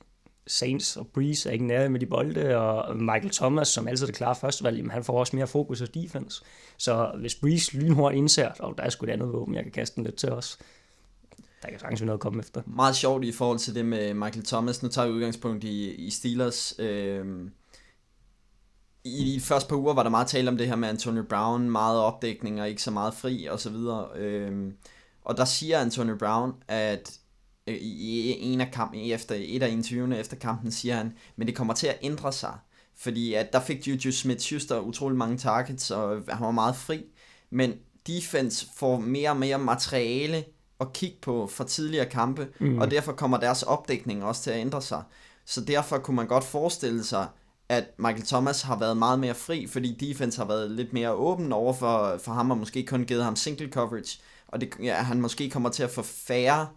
Saints og Breeze er ikke nær med de bolde, og Michael Thomas, som altid er det klare førstevalg, jamen, han får også mere fokus og defense. Så hvis Breeze lynhurtigt indser, og der er sgu et andet våben, jeg kan kaste den lidt til os, der kan sagtens noget at komme efter. Meget sjovt i forhold til det med Michael Thomas. Nu tager vi udgangspunkt i, i Steelers. Øh, i de første par uger var der meget tale om det her med Antonio Brown, meget opdækning og ikke så meget fri og så videre. Øh, og der siger Antonio Brown, at øh, i en af kampen, efter et af interviewene efter kampen, siger han, men det kommer til at ændre sig. Fordi at der fik Juju Smith-Schuster utrolig mange targets, og han var meget fri. Men defense får mere og mere materiale at kigge på for tidligere kampe, mm. og derfor kommer deres opdækning også til at ændre sig. Så derfor kunne man godt forestille sig, at Michael Thomas har været meget mere fri, fordi defense har været lidt mere åben over for, for ham, og måske kun givet ham single coverage, og det, ja, han måske kommer til at få færre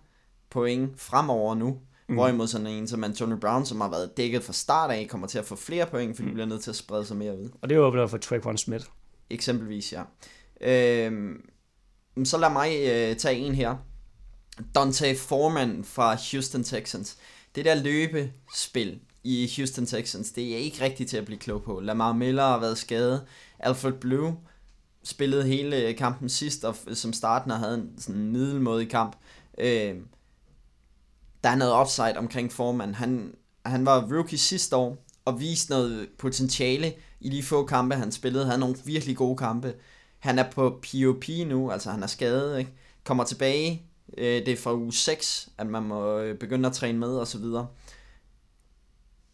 point fremover nu, mm. hvorimod sådan en som Antonio Brown, som har været dækket fra start af, kommer til at få flere point, fordi mm. bliver nødt til at sprede sig mere ud. Og det var jo for Traquan Smith. Eksempelvis, ja. Øhm, så lad mig øh, tage en her. Dante Foreman fra Houston Texans. Det der løbespil i Houston Texans, det er ikke rigtigt til at blive klog på. Lamar Miller har været skadet. Alfred Blue spillede hele kampen sidst, og som starten havde en sådan middelmådig kamp. Øh, der er noget upside omkring Foreman. Han, han var rookie sidste år, og viste noget potentiale i de få kampe, han spillede. Han havde nogle virkelig gode kampe. Han er på POP nu, altså han er skadet, ikke? Kommer tilbage, øh, det er fra uge 6, at man må øh, begynde at træne med, og så videre.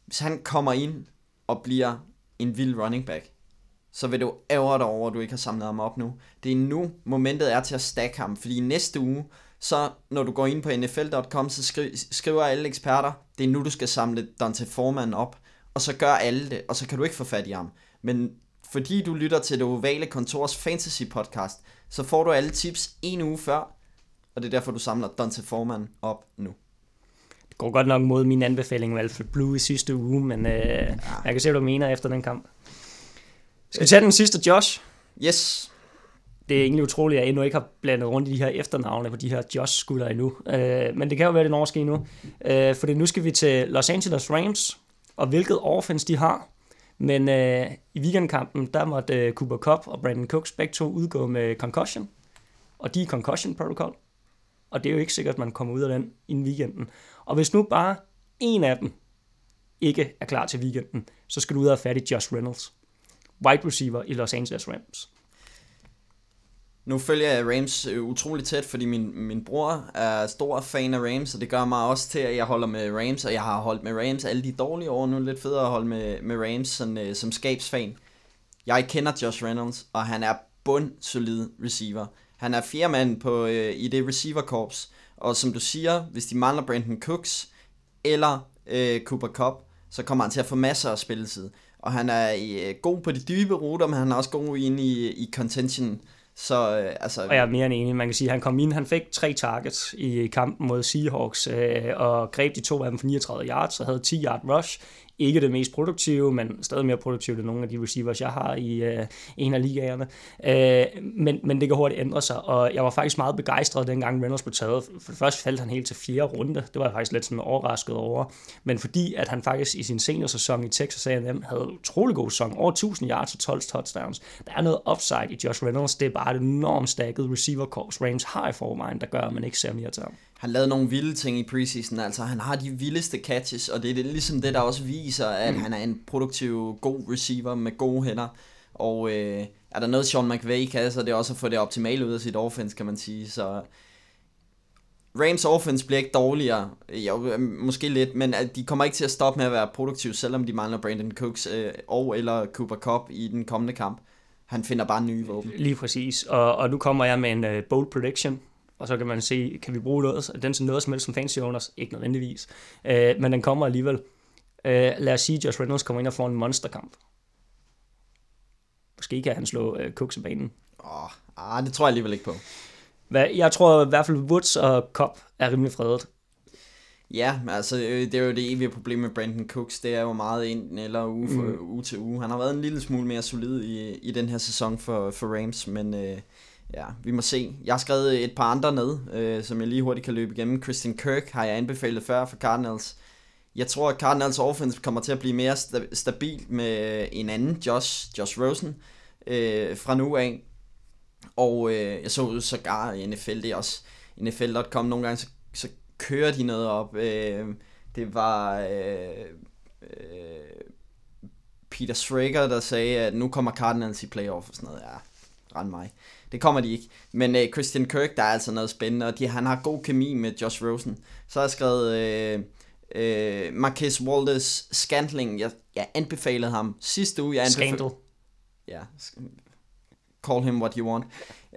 Hvis han kommer ind og bliver en vild running back, så vil du ære dig over, at du ikke har samlet ham op nu. Det er nu, momentet er til at stack ham, fordi næste uge, så når du går ind på nfl.com, så skri- skriver alle eksperter, det er nu, du skal samle Dante Foreman op, og så gør alle det, og så kan du ikke få fat i ham. Men fordi du lytter til det ovale kontors fantasy podcast, så får du alle tips en uge før, og det er derfor, du samler Dante Foreman op nu. Det går godt nok mod min anbefaling med Alfred Blue i sidste uge, men øh, ja. jeg kan se, hvad du mener efter den kamp. Skal vi tage den sidste, Josh? Yes. Det er egentlig utroligt, at jeg endnu ikke har blandet rundt i de her efternavne på de her Josh-skuldre endnu. Øh, men det kan jo være, det når ske endnu. Øh, for nu skal vi til Los Angeles Rams, og hvilket offense de har. Men øh, i weekendkampen, der måtte øh, Cooper Cup og Brandon Cooks begge to udgå med concussion. Og de er concussion protocol. Og det er jo ikke sikkert, at man kommer ud af den i weekenden. Og hvis nu bare en af dem ikke er klar til weekenden, så skal du ud og have fat i Josh Reynolds wide receiver i Los Angeles Rams. Nu følger jeg Rams øh, utrolig tæt, fordi min, min bror er stor fan af Rams, og det gør mig også til, at jeg holder med Rams, og jeg har holdt med Rams alle de dårlige år. Nu er det lidt federe at holde med, med Rams sådan, øh, som skabsfan. Jeg kender Josh Reynolds, og han er bundsolid receiver. Han er fjerde mand på, øh, i det receiverkorps, og som du siger, hvis de mangler Brandon Cooks eller øh, Cooper Cup, så kommer han til at få masser af spilletid og han er øh, god på de dybe ruter, men han er også god ind i, i contention. Så, øh, altså, og jeg er mere end enig. Man kan sige, at han kom ind, han fik tre targets i kampen mod Seahawks, øh, og greb de to af dem for 39 yards, og havde 10 yard rush ikke det mest produktive, men stadig mere produktivt end nogle af de receivers, jeg har i øh, en af ligaerne. Øh, men, men det kan hurtigt ændre sig, og jeg var faktisk meget begejstret, dengang Reynolds blev taget. For det første faldt han helt til fjerde runde, det var jeg faktisk lidt sådan overrasket over, men fordi at han faktisk i sin seniorsæson i Texas A&M havde utrolig god sæson, over 1000 yards og 12 touchdowns. Der er noget upside i Josh Reynolds, det er bare et enormt stakket receiver corps Rams har i forvejen, der gør, at man ikke ser mere til ham han lavede nogle vilde ting i preseason, altså han har de vildeste catches, og det er det, ligesom det, der også viser, at mm. han er en produktiv, god receiver med gode hænder, og øh, er der noget Sean McVay kan, så det er også at få det optimale ud af sit offense, kan man sige, så Rams offense bliver ikke dårligere, jo, øh, måske lidt, men at de kommer ikke til at stoppe med at være produktive, selvom de mangler Brandon Cooks øh, og eller Cooper Cup i den kommende kamp. Han finder bare nye våben. Lige præcis, og, og nu kommer jeg med en uh, bold prediction, og så kan man se, kan vi bruge noget, den til noget som helst som fancy owners? Ikke nødvendigvis, uh, men den kommer alligevel. Uh, lad os sige, at Josh Reynolds kommer ind og får en monsterkamp. Måske kan han slå uh, Cooks i banen. Åh, ah, det tror jeg alligevel ikke på. Hvad, jeg tror i hvert fald, Woods og Cobb er rimelig fredet. Ja, altså øh, det er jo det evige problem med Brandon Cooks. Det er jo meget enten eller uge, for, mm. uge til uge. Han har været en lille smule mere solid i, i den her sæson for, for Rams, men øh, ja, vi må se. Jeg har skrevet et par andre ned, øh, som jeg lige hurtigt kan løbe igennem. Christian Kirk har jeg anbefalet før for Cardinals. Jeg tror, at Cardinals offense kommer til at blive mere sta- stabil med en anden, Josh, Josh Rosen, øh, fra nu af. Og øh, jeg så sågar i NFL, det er også NFL.com nogle gange, så, så kører de noget op. Øh, det var øh, øh, Peter Schrager, der sagde, at nu kommer Cardinals i playoff og sådan noget. Ja, rend mig. Det kommer de ikke. Men øh, Christian Kirk, der er altså noget spændende, og de, han har god kemi med Josh Rosen. Så har jeg skrevet øh, øh, Marquez Waldes Scantling. Jeg, jeg anbefalede ham sidste uge. Jeg anbefalede, Scandal. Ja, call him what you want.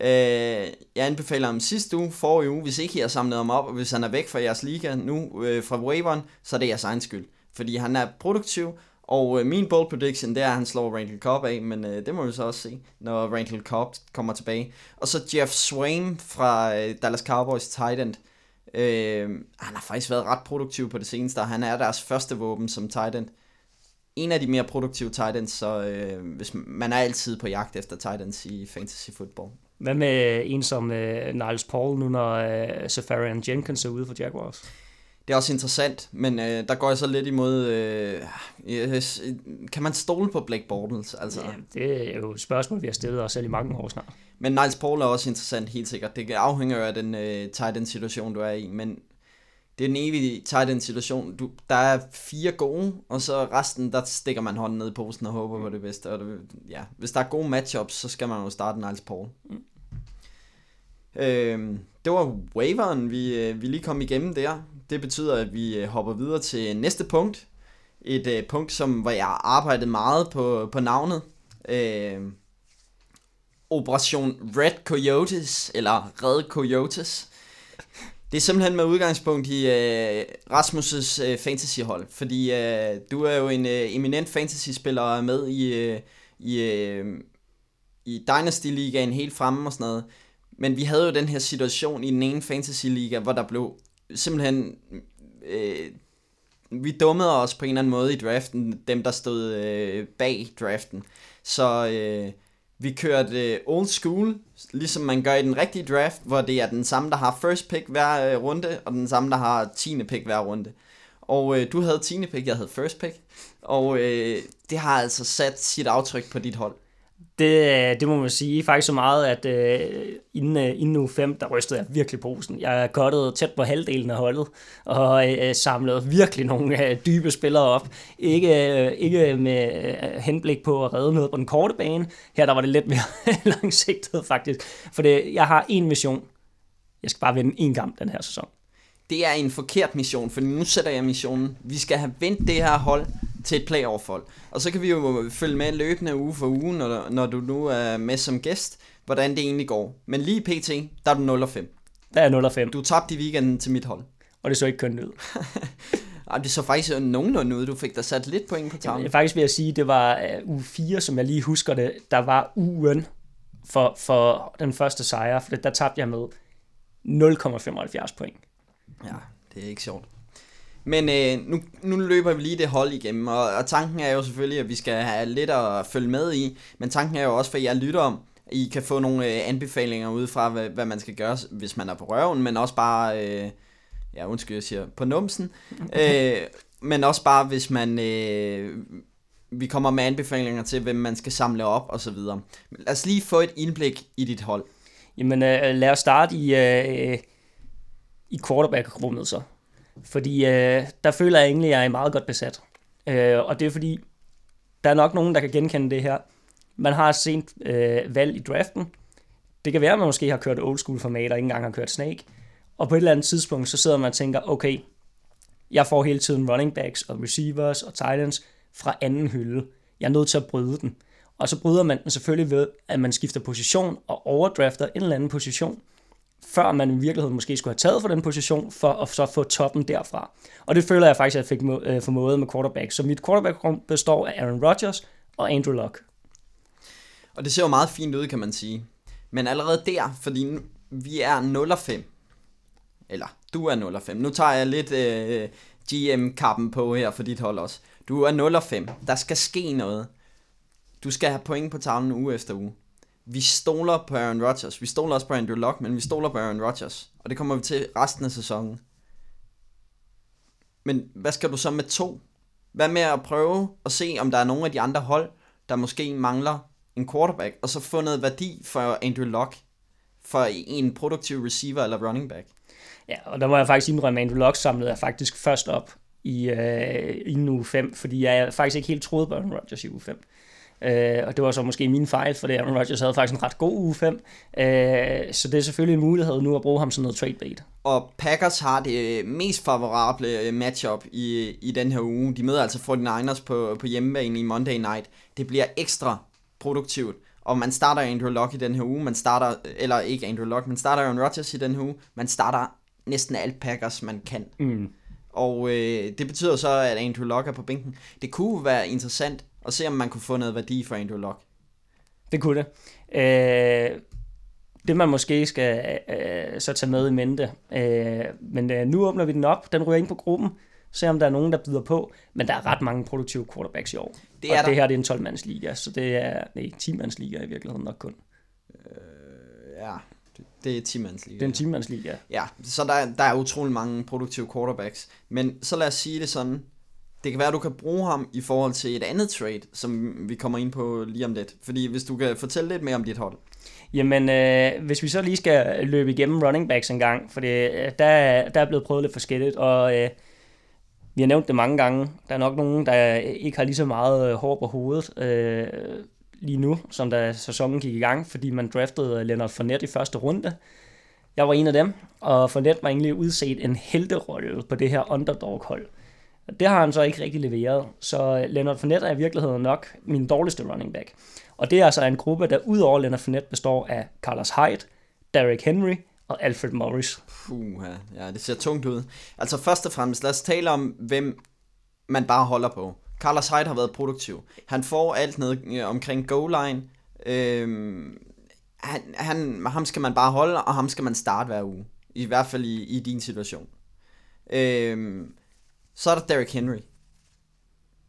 Øh, jeg anbefaler ham sidste uge, forrige uge, hvis ikke I har samlet ham op, og hvis han er væk fra jeres liga nu øh, fra waveren, så er det jeres egen skyld. Fordi han er produktiv, og øh, min bold prediction, det er, at han slår Randall Cobb af, men øh, det må vi så også se, når Randall Cobb kommer tilbage. Og så Jeff Swain fra øh, Dallas Cowboys tight end. Øh, han har faktisk været ret produktiv på det seneste, og han er deres første våben som tight end en af de mere produktive Titans, så øh, hvis man er altid på jagt efter Titans i fantasy football. Hvad med en som øh, Niles Paul, nu når øh, Safarian Jenkins er ude for Jaguars? Det er også interessant, men øh, der går jeg så lidt imod, øh, yes, kan man stole på Blake Bortles? Altså? Ja, det er jo et spørgsmål, vi har stillet os selv i mange år snart. Men Niles Paul er også interessant, helt sikkert. Det afhænger af den øh, tight situation, du er i, men det er den evige tight end situation. Du, der er fire gode, og så resten, der stikker man hånden ned i posen og håber på det bedste. Og det, ja, hvis der er gode matchups, så skal man jo starte Niles Paul. Mm. Øhm, det var waveren, vi, øh, vi lige kom igennem der. Det betyder, at vi øh, hopper videre til næste punkt. Et øh, punkt, som hvor jeg arbejdede meget på, på navnet. Øh, Operation Red Coyotes, eller Red Coyotes. Det er simpelthen med udgangspunkt i øh, Rasmus' øh, fantasyhold, fordi øh, du er jo en øh, eminent fantasy-spiller med i, øh, i, øh, i Dynasty-ligaen helt fremme og sådan noget. Men vi havde jo den her situation i den ene fantasy-liga, hvor der blev simpelthen... Øh, vi dummede os på en eller anden måde i draften, dem der stod øh, bag draften. Så... øh, vi kørte øh, old school, ligesom man gør i den rigtige draft, hvor det er den samme, der har first pick hver øh, runde, og den samme, der har 10. pick hver runde. Og øh, du havde 10. pick, jeg havde first pick. Og øh, det har altså sat sit aftryk på dit hold. Det, øh, det må man sige faktisk så meget, at øh, inden, øh, inden uge 5, der rystede jeg virkelig posen. Jeg kottede tæt på halvdelen af holdet, og øh, øh, samlede virkelig nogle øh, dybe spillere op. Ikke, øh, ikke med øh, henblik på at redde noget på den korte bane. Her der var det lidt mere langsigtet faktisk. For det, jeg har en mission. Jeg skal bare vinde en kamp den her sæson. Det er en forkert mission, for nu sætter jeg missionen. Vi skal have vendt det her hold til et playoff-hold. Og så kan vi jo følge med løbende uge for uge, når, når du nu er med som gæst, hvordan det egentlig går. Men lige pt, der er du 0 5. Der er 0 5. Du tabte i weekenden til mit hold. Og det så ikke kønt ud. Ej, det så faktisk nogenlunde ud. Du fik da sat lidt point på tavlen. Jeg faktisk vil jeg sige, det var uh, uge 4, som jeg lige husker det. Der var ugen for, for den første sejr, for der tabte jeg med 0,75 point. Ja, det er ikke sjovt. Men øh, nu, nu løber vi lige det hold igennem, og, og tanken er jo selvfølgelig, at vi skal have lidt at følge med i, men tanken er jo også, for jer lytter om, I kan få nogle øh, anbefalinger ud fra, hvad, hvad man skal gøre, hvis man er på røven, men også bare, øh, ja undskyld, jeg siger, på numsen, øh, men også bare, hvis man, øh, vi kommer med anbefalinger til, hvem man skal samle op og så videre. Lad os lige få et indblik i dit hold. Jamen øh, lad os starte i, øh, i quarterback-rummet så. Fordi øh, der føler jeg egentlig, at jeg er meget godt besat. Øh, og det er fordi, der er nok nogen, der kan genkende det her. Man har et sent øh, valg i draften. Det kan være, at man måske har kørt old school format og ikke engang har kørt Snake. Og på et eller andet tidspunkt, så sidder man og tænker, okay, jeg får hele tiden running backs og receivers og tight ends fra anden hylde. Jeg er nødt til at bryde den. Og så bryder man den selvfølgelig ved, at man skifter position og overdrafter en eller anden position, før man i virkeligheden måske skulle have taget for den position, for at så få toppen derfra. Og det føler jeg faktisk, at jeg fik øh, formået med quarterback. Så mit quarterback består af Aaron Rodgers og Andrew Luck. Og det ser jo meget fint ud, kan man sige. Men allerede der, fordi vi er 0 og 5. Eller, du er 0 og 5. Nu tager jeg lidt øh, GM-kappen på her for dit hold også. Du er 0 og 5. Der skal ske noget. Du skal have point på tavlen uge efter uge. Vi stoler på Aaron Rodgers. Vi stoler også på Andrew Luck, men vi stoler på Aaron Rodgers. Og det kommer vi til resten af sæsonen. Men hvad skal du så med to? Hvad med at prøve at se, om der er nogle af de andre hold, der måske mangler en quarterback, og så få noget værdi for Andrew Luck, for en produktiv receiver eller running back? Ja, og der må jeg faktisk indrømme, at Andrew Luck samlede jeg faktisk først op i, øh, i uge 5, fordi jeg faktisk ikke helt troede på Aaron Rodgers i uge 5. Øh, og det var så måske min fejl, for det Aaron Rodgers havde faktisk en ret god uge 5. Øh, så det er selvfølgelig en mulighed nu at bruge ham som noget trade bait. Og Packers har det mest favorable øh, matchup i, i den her uge. De møder altså 49ers på, på hjemmebane i Monday Night. Det bliver ekstra produktivt. Og man starter Andrew Luck i den her uge, man starter, eller ikke Andrew Luck, man starter Aaron Rodgers i den her uge, man starter næsten alt Packers, man kan. Mm. Og øh, det betyder så, at Andrew Luck er på bænken. Det kunne være interessant at se, om man kunne få noget værdi for Andrew Luck. Det kunne det. Øh, det man måske skal øh, så tage med i mente. Øh, men øh, nu åbner vi den op, den ryger ind på gruppen, se om der er nogen, der byder på. Men der er ret mange produktive quarterbacks i år. Det er og der. det her det er en 12-mands liga, så det er nej, 10-mands liga i virkeligheden nok kun. Øh, ja, det er 10 mands liga. Det er en 10 mands liga. Ja, så der, der er utrolig mange produktive quarterbacks. Men så lad os sige det sådan. Det kan være, at du kan bruge ham i forhold til et andet trade, som vi kommer ind på lige om lidt. Fordi hvis du kan fortælle lidt mere om dit hold. Jamen, øh, hvis vi så lige skal løbe igennem running backs en gang, for det, øh, der, der er blevet prøvet lidt forskelligt, og øh, vi har nævnt det mange gange. Der er nok nogen, der ikke har lige så meget øh, hår på hovedet øh, lige nu, som da sæsonen gik i gang, fordi man draftede øh, Leonard Fournette i første runde. Jeg var en af dem, og Fournette var egentlig udset en helterolle på det her underdog-hold. Det har han så ikke rigtig leveret, så øh, Leonard Fournette er i virkeligheden nok min dårligste running back. Og det er altså en gruppe, der udover Leonard Fournette består af Carlos Hyde, Derrick Henry og Alfred Morris. Puh, ja, det ser tungt ud. Altså først og fremmest, lad os tale om, hvem man bare holder på. Carlos Hyde har været produktiv. Han får alt ned øh, omkring goal line. Øhm, han, han, ham skal man bare holde, og ham skal man starte hver uge. I hvert fald i, i din situation. Øhm, så er der Derrick Henry.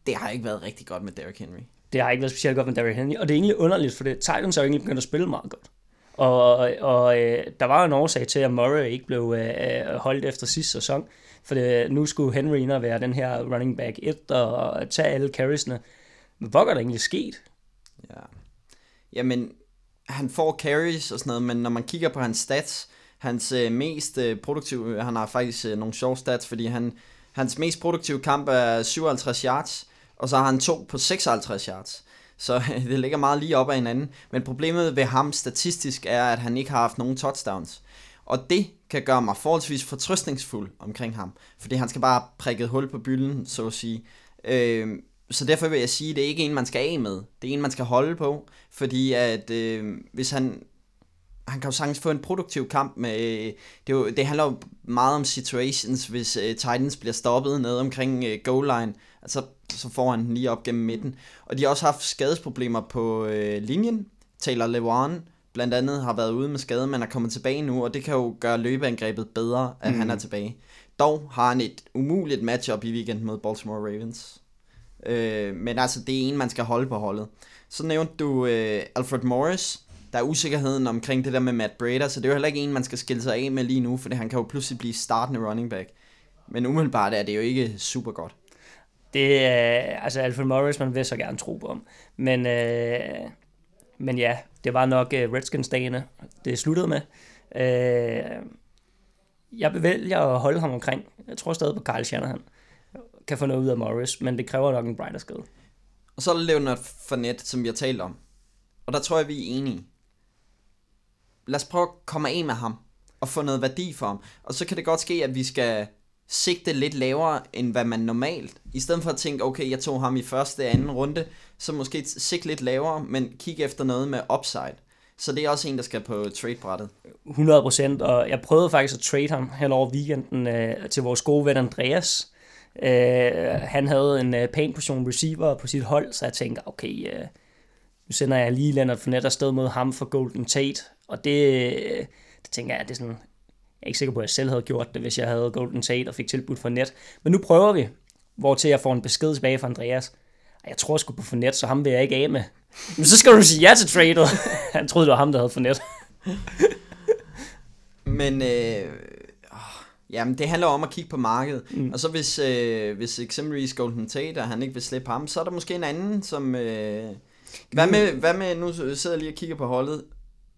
Det har ikke været rigtig godt med Derrick Henry. Det har ikke været specielt godt med Derrick Henry, og det er egentlig underligt, for det, Titans har jo egentlig begyndt at spille meget godt. Og, og øh, der var en årsag til, at Murray ikke blev øh, holdt efter sidste sæson. For det, nu skulle Henry ind og være den her running back 1 og tage alle carriesne. Men hvor er der egentlig sket? Ja. Jamen, han får carries og sådan noget, men når man kigger på hans stats, hans øh, mest øh, produktive, han har faktisk øh, nogle sjove stats, fordi han, hans mest produktive kamp er 57 yards, og så har han to på 56 yards. Så det ligger meget lige op ad hinanden. Men problemet ved ham statistisk er, at han ikke har haft nogen touchdowns. Og det kan gøre mig forholdsvis fortrøstningsfuld omkring ham. Fordi han skal bare prikke hul på bylden, så at sige. Øh, så derfor vil jeg sige, at det er ikke en, man skal af med. Det er en, man skal holde på. Fordi at øh, hvis han... Han kan jo sagtens få en produktiv kamp med... Det, er jo, det handler jo meget om situations, hvis uh, Titans bliver stoppet nede omkring uh, goal line. Altså, så får han lige op gennem midten. Og de har også haft skadesproblemer på uh, linjen. Taylor Lewan blandt andet har været ude med skade, men er kommet tilbage nu, og det kan jo gøre løbeangrebet bedre, at mm. han er tilbage. Dog har han et umuligt matchup i weekenden mod Baltimore Ravens. Øh, men altså, det er en, man skal holde på holdet. Så nævnte du øh, Alfred Morris. Der er usikkerheden omkring det der med Matt Brader, så det er jo heller ikke en, man skal skille sig af med lige nu, for han kan jo pludselig blive startende running back. Men umiddelbart er det jo ikke super godt. Det er, altså Alfred Morris, man vil så gerne tro på ham. Men, øh, men ja, det var nok uh, Redskins-dagene, det sluttede med. Uh, jeg vælger at holde ham omkring. Jeg tror stadig på Kyle Shanahan. Kan få noget ud af Morris, men det kræver nok en brighter skade. Og så er det Leonard Fournette, som vi har talt om. Og der tror jeg, vi er enige. Lad os prøve at komme af med ham. og få noget værdi for ham. Og så kan det godt ske, at vi skal sigte lidt lavere, end hvad man normalt. I stedet for at tænke, okay, jeg tog ham i første, anden runde, så måske sigte lidt lavere, men kigge efter noget med upside. Så det er også en, der skal på tradebrættet. 100 procent, og jeg prøvede faktisk at trade ham hen over weekenden øh, til vores gode ven Andreas. Øh, han havde en øh, pæn portion receiver på sit hold, så jeg tænkte, okay, øh, nu sender jeg lige Leonard Fournette afsted mod ham for Golden Tate, og det, øh, det tænker jeg, det er sådan, jeg er ikke sikker på, at jeg selv havde gjort det, hvis jeg havde Golden Tate og fik tilbudt for net. Men nu prøver vi, hvor til jeg får en besked tilbage fra Andreas. Jeg tror sgu på net, så ham vil jeg ikke af med. Men så skal du sige ja til tradet. Han troede, det var ham, der havde for net. Men øh, jamen, det handler om at kigge på markedet. Mm. Og så hvis, øh, hvis eksempelvis Golden Tate, og han ikke vil slippe ham, så er der måske en anden, som... Øh, hvad, med, hvad med, nu sidder jeg lige og kigger på holdet.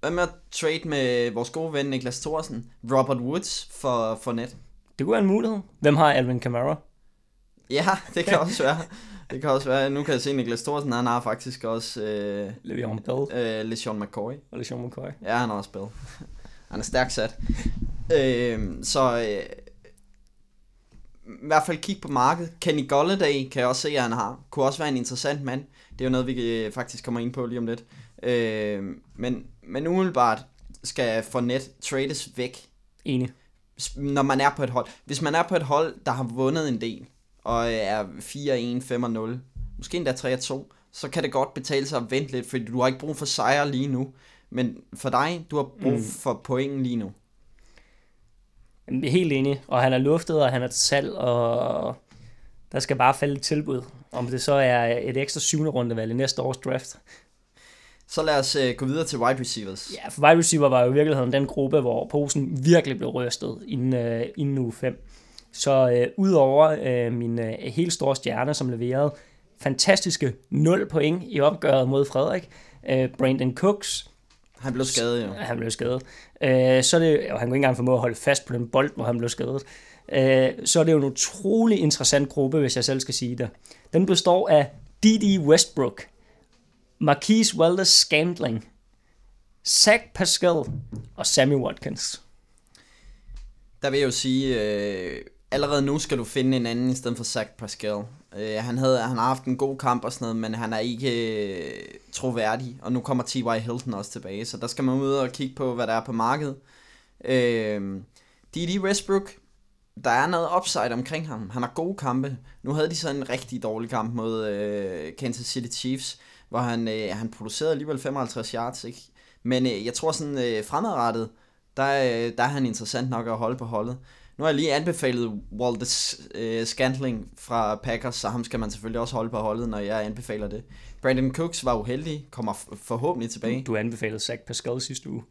Hvad med at trade med vores gode ven Niklas Thorsen, Robert Woods for, for net? Det kunne være en mulighed. Hvem har Alvin Kamara? Ja, det kan også være. Det kan også være. Nu kan jeg se, at Niklas Thorsen, han har faktisk også... Øh, Le'Veon Bell øh, LeSean McCoy. og LeSean McCoy. Ja, han har også spillet. Han er stærkt sat. øh, så øh, i hvert fald kig på markedet. Kenny Golladay kan jeg også se, at han har. Kunne også være en interessant mand. Det er jo noget, vi øh, faktisk kommer ind på lige om lidt. Øh, men, men umiddelbart skal Fournette trades væk, Enig. når man er på et hold. Hvis man er på et hold, der har vundet en del, og er 4-1, 5-0, måske endda 3-2, så kan det godt betale sig at vente lidt, fordi du har ikke brug for sejre lige nu. Men for dig, du har brug Mm. for point lige nu. Helt enig. Og han er luftet, og han er til salg, og der skal bare falde et tilbud. Om det så er et ekstra syvende rundevalg i næste års draft. Så lad os øh, gå videre til wide receivers. Ja, for wide receiver var jo i virkeligheden den gruppe, hvor posen virkelig blev rystet inden, øh, inden uge 5. Så øh, udover øh, min øh, helt store stjerne, som leverede fantastiske 0 point i opgøret mod Frederik, øh, Brandon Cooks, Han blev skadet jo. han blev skadet. Øh, så er det, og han kunne ikke engang formå at holde fast på den bold, hvor han blev skadet. Øh, så er det jo en utrolig interessant gruppe, hvis jeg selv skal sige det. Den består af D.D. Westbrook, Marquise Wallace Scantling, Zach Pascal og Sammy Watkins. Der vil jeg jo sige, øh, allerede nu skal du finde en anden i stedet for Zach Pascal. Øh, han, havde, han har haft en god kamp og sådan noget, men han er ikke øh, troværdig. Og nu kommer T.Y. Hilton også tilbage, så der skal man ud og kigge på, hvad der er på markedet. Øh, D.D. Westbrook, der er noget upside omkring ham. Han har gode kampe. Nu havde de så en rigtig dårlig kamp mod øh, Kansas City Chiefs, hvor han, øh, han producerede alligevel 55 yards, ikke? Men øh, jeg tror sådan øh, fremadrettet, der, øh, der er han interessant nok at holde på holdet. Nu har jeg lige anbefalet Walter øh, Scantling fra Packers, så ham skal man selvfølgelig også holde på holdet, når jeg anbefaler det. Brandon Cooks var uheldig, kommer forhåbentlig tilbage. Du anbefalede Zach Pascal sidste uge.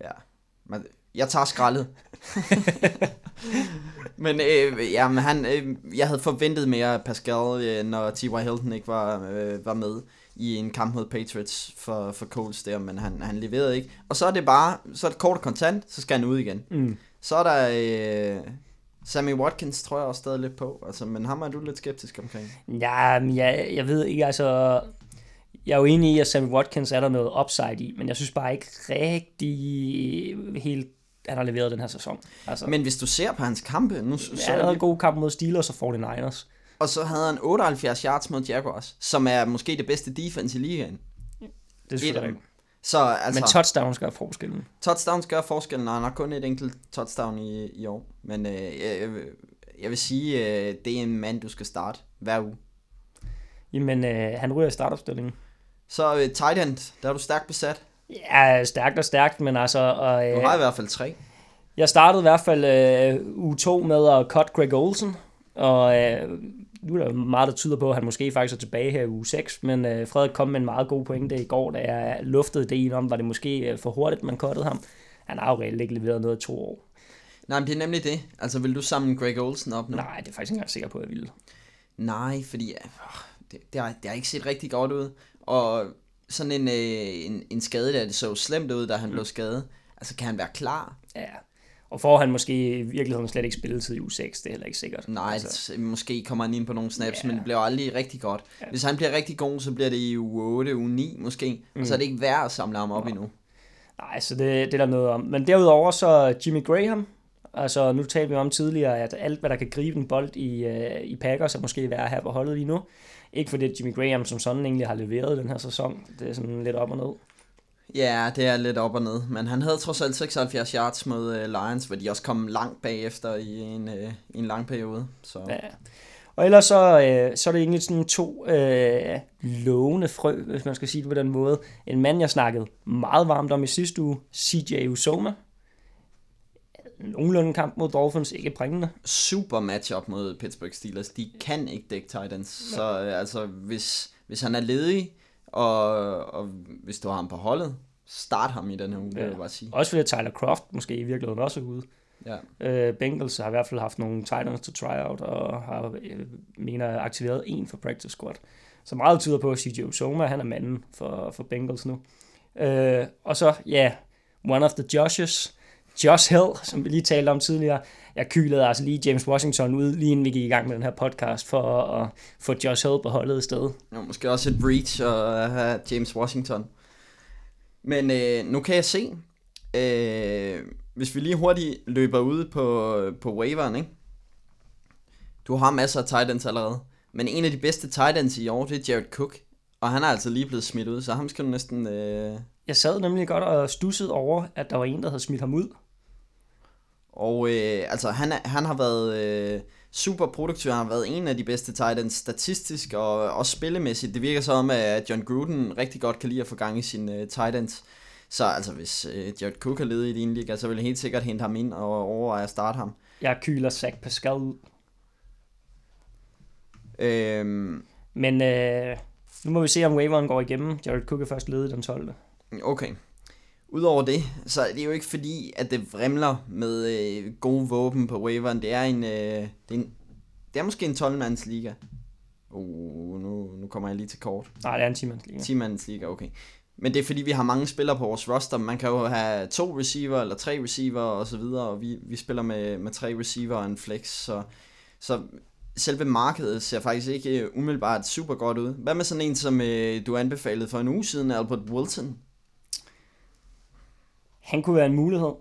Ja, men jeg tager skraldet. men øh, jamen, han, øh, jeg havde forventet mere af Pascal, øh, når T.Y. Hilton ikke var, øh, var med i en kamp mod Patriots for, for Colts der, men han, han leverede ikke. Og så er det bare, så er det kort og kontant, så skal han ud igen. Mm. Så er der øh, Sammy Watkins, tror jeg også stadig lidt på, altså, men ham er du lidt skeptisk omkring. Ja, men jeg, jeg ved ikke, altså... Jeg er jo enig i, at Sammy Watkins er der noget upside i, men jeg synes bare ikke rigtig helt, han har leveret den her sæson. Altså, Men hvis du ser på hans kampe, nu så, han havde en god kamp mod Steelers og 49ers. og så havde han 78 yards mod Jaguars, som er måske det bedste defense i ligaen. Det er selvfølgelig. Så altså, Men touchdowns gør forskellen. touchdowns gør forskellen, og han har kun et enkelt touchdown i, i år. Men øh, jeg, jeg, vil- jeg vil sige, øh, det er en mand, du skal starte hver uge. Jamen, øh, han ryger i startopstillingen. Så øh, tight end, der er du stærkt besat. Ja, stærkt og stærkt, men altså... Og, Du øh, har i hvert fald tre. Jeg startede i hvert fald øh, uge 2 med at cut Greg Olsen, og øh, nu er der meget, der tyder på, at han måske faktisk er tilbage her i uge 6, men øh, Frederik kom med en meget god pointe i går, da jeg luftede det om, var det måske øh, for hurtigt, man cuttede ham. Han har jo reelt ikke leveret noget i to år. Nej, men det er nemlig det. Altså, vil du samle Greg Olsen op nu? Nej, det er faktisk ikke engang sikker på, at jeg ville. Nej, fordi øh, det, det, har, det har ikke set rigtig godt ud. Og sådan en, øh, en, en skade, der det så slemt ud, da han blev skadet. Altså, kan han være klar? Ja. Og får han måske i virkeligheden slet ikke spilletid i uge 6, det er heller ikke sikkert. Nej, altså, måske kommer han ind på nogle snaps, Ja. men det bliver aldrig rigtig godt. Hvis han bliver rigtig god, så bliver det i uge 8, uge 9 måske. Mm. Og så er det ikke værd at samle ham op endnu. Nej, så det, det er der noget om. Men derudover så Jimmy Graham, altså nu talte vi om tidligere, at alt hvad der kan gribe en bold i, øh, i Packers, er måske værd her på holdet lige nu. Ikke fordi Jimmy Graham som sådan egentlig har leveret den her sæson. Det er sådan lidt op og ned. Ja, det er lidt op og ned, men han havde trods alt 76 yards mod uh, Lions, hvor de også kom langt bagefter i en, uh, i en lang periode. Så. Ja. Og ellers så, øh, så er det egentlig sådan to øh, lovende frø, hvis man skal sige det på den måde. En mand, jeg snakkede meget varmt om i sidste uge, CJ Usoma. Nogenlunde kamp mod Dolphins, ikke prængende. Super matchup mod Pittsburgh Steelers. De kan ikke dække Titans. Så øh, altså, hvis, hvis han er ledig, og, og hvis du har ham på holdet, start ham i den her uge, ja. vil jeg bare sige. Også fordi Tyler Croft måske i virkeligheden også er ude. Ja. Øh, Bengals har i hvert fald haft nogle Titans til tryout, og har, øh, mener, aktiveret en for practice squad. Så meget tyder på, at CJ Uzoma, han er manden for, for Bengals nu. Øh, og så, ja, yeah, one of the Joshes, Josh Hill, som vi lige talte om tidligere. Jeg kylede altså lige James Washington ud, lige inden vi gik i gang med den her podcast, for at få Josh Hill på holdet i stedet. Ja, måske også et breach at have James Washington. Men øh, nu kan jeg se, øh, hvis vi lige hurtigt løber ud på, på waveren, ikke? Du har masser af tight ends allerede. Men en af de bedste tight ends i år, det er Jared Cook. Og han er altså lige blevet smidt ud, så ham skal du næsten... Øh... Jeg sad nemlig godt og stussede over, at der var en, der havde smidt ham ud. Og øh, altså, han, er, han har været øh, super produktiv. Han har været en af de bedste tight ends statistisk og også spillemæssigt. Det virker så om, at John Gruden rigtig godt kan lide at få gang i sine øh, tight ends. Så altså, hvis øh, Jared Cook er ledet i din liga, så vil jeg helt sikkert hente ham ind og overveje at starte ham. Jeg kyler Zach Pascal ud. Øhm, Men øh, nu må vi se, om waveren går igennem. Jared Cook er først ledet den 12. Okay. Udover det, så er det jo ikke fordi, at det vrimler med øh, gode våben på waveren. Det er en, øh, det er, en, det er måske en 12-mands liga. Uh, nu, nu kommer jeg lige til kort. Nej, det er en 10-mands liga. 10-mands liga, okay. Men det er fordi, vi har mange spillere på vores roster. Man kan jo have to receiver eller tre receiver og så videre, og vi, vi spiller med, med tre receiver og en flex, så, så selve markedet ser faktisk ikke øh, umiddelbart super godt ud. Hvad med sådan en, som øh, du anbefalede for en uge siden, Albert Wilson? Han kunne være en mulighed.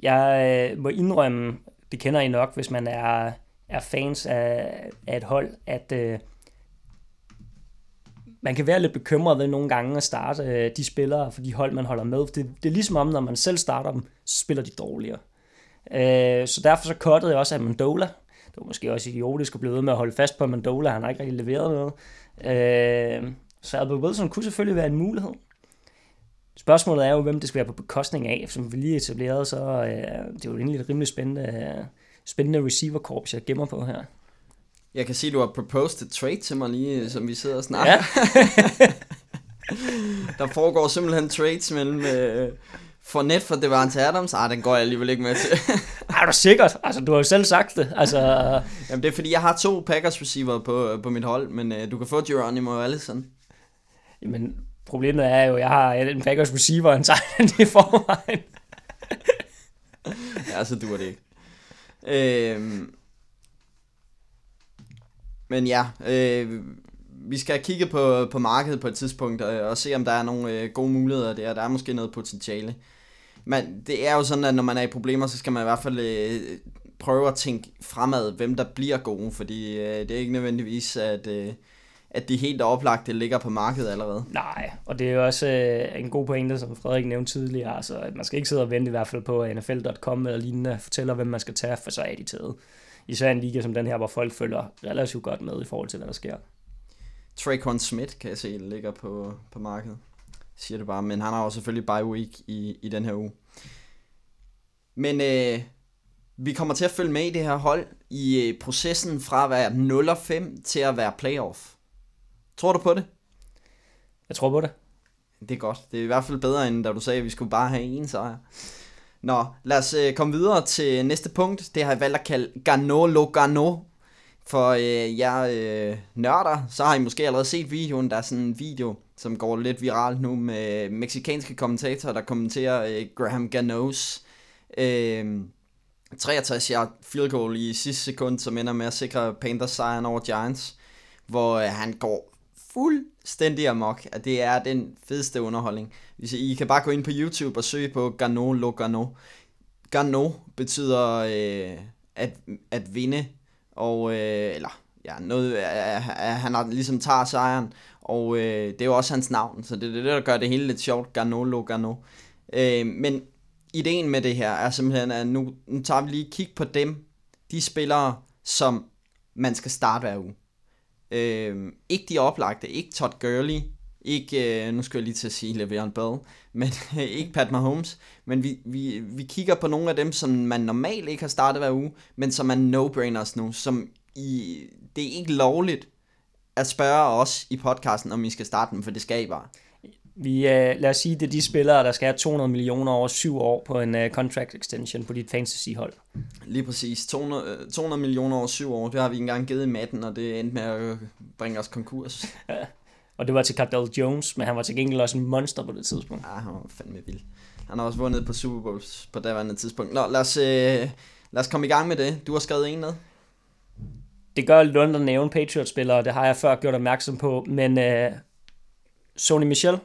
Jeg øh, må indrømme, det kender I nok, hvis man er, er fans af, af et hold, at øh, man kan være lidt bekymret ved nogle gange at starte øh, de spillere for de hold, man holder med. Det, det er ligesom om, når man selv starter dem, så spiller de dårligere. Øh, så derfor så cuttede jeg også Amendola. Det var måske også idiotisk at blive ved med at holde fast på Mandola. Han har ikke rigtig leveret noget. Øh, så Albert Wilson kunne selvfølgelig være en mulighed. Spørgsmålet er jo, hvem det skal være på bekostning af. Som vi lige etablerede, så øh, det er jo egentlig et rimelig spændende, øh, spændende receiver-korps, jeg gemmer på her. Jeg kan sige, at du har proposed et trade til mig lige, som vi sidder og snakker. Ja. Der foregår simpelthen trades mellem øh, Fournette for Devante Adams. Ah, den går jeg alligevel ikke med til. er du sikkert? Altså, du har jo selv sagt det. Altså, Jamen, det er fordi, jeg har to Packers receiver på, på mit hold, men øh, du kan få Geronimo Allison. Jamen, problemet er jo, at jeg har en Packers receiver en tight i forvejen. ja, så dur det ikke. Øhm, men ja, øh, vi skal kigge på, på markedet på et tidspunkt og, og se, om der er nogle øh, gode muligheder der. Der er måske noget potentiale. Men det er jo sådan, at når man er i problemer, så skal man i hvert fald øh, prøve at tænke fremad, hvem der bliver gode, fordi øh, det er ikke nødvendigvis, at, øh, at de helt oplagte ligger på markedet allerede. Nej, og det er jo også øh, en god pointe, som Frederik nævnte tidligere, altså, at man skal ikke sidde og vente i hvert fald på NFL.com eller lignende, fortæller, hvem man skal tage, for så er de taget. Især en liga som den her, hvor folk følger relativt godt med i forhold til, hvad der sker. Traycon Smith kan jeg se ligger på, på markedet. Siger det bare, men han har jo selvfølgelig bye week i, i den her uge. Men øh, vi kommer til at følge med i det her hold i øh, processen fra at være 0 5 til at være playoff. Tror du på det? Jeg tror på det. Det er godt. Det er i hvert fald bedre, end da du sagde, at vi skulle bare have en sejr. Nå, lad os øh, komme videre til næste punkt. Det har jeg valgt at kalde Gano Logano. For øh, jer øh, nørder, så har I måske allerede set videoen. Der er sådan en video, som går lidt viralt nu med meksikanske kommentatorer, der kommenterer øh, Graham Ganos øh, 63 yard field goal i sidste sekund, som ender med at sikre Panthers sejren over Giants. Hvor øh, han går fuldstændig amok, at det er den fedeste underholdning. Hvis I, I kan bare gå ind på YouTube og søge på Gano Lo Gano. Gano betyder øh, at, at vinde, og øh, eller ja, noget, at, han har, ligesom tager sejren, og øh, det er jo også hans navn, så det er det, der gør det hele lidt sjovt, Gano Lo Gano. Øh, men ideen med det her er simpelthen, at nu, nu tager vi lige kig på dem, de spillere, som man skal starte hver uge. Øh, ikke de oplagte, ikke Todd Gurley, ikke, øh, nu skal jeg lige til at sige Le'Veon Bell, men øh, ikke Pat Mahomes, men vi, vi, vi kigger på nogle af dem, som man normalt ikke har startet hver uge, men som er no-brainers nu, som i, det er ikke lovligt at spørge os i podcasten, om vi skal starte dem, for det skal I bare. Vi, uh, lad os sige, det er de spillere, der skal have 200 millioner over syv år på en uh, contract extension på dit fantasy-hold. Lige præcis. 200, 200 millioner over syv år, det har vi engang givet i matten, og det endte med at bringe os konkurs. Ja. Og det var til Cardell Jones, men han var til gengæld også en monster på det tidspunkt. Ja, han var fandme vild. Han har også vundet på Super Bowls på daværende tidspunkt. Nå, lad os, øh, lad os komme i gang med det. Du har skrevet en ned. Det gør lidt ondt at nævne Patriots-spillere, det har jeg før gjort opmærksom på, men uh, Sony Michel,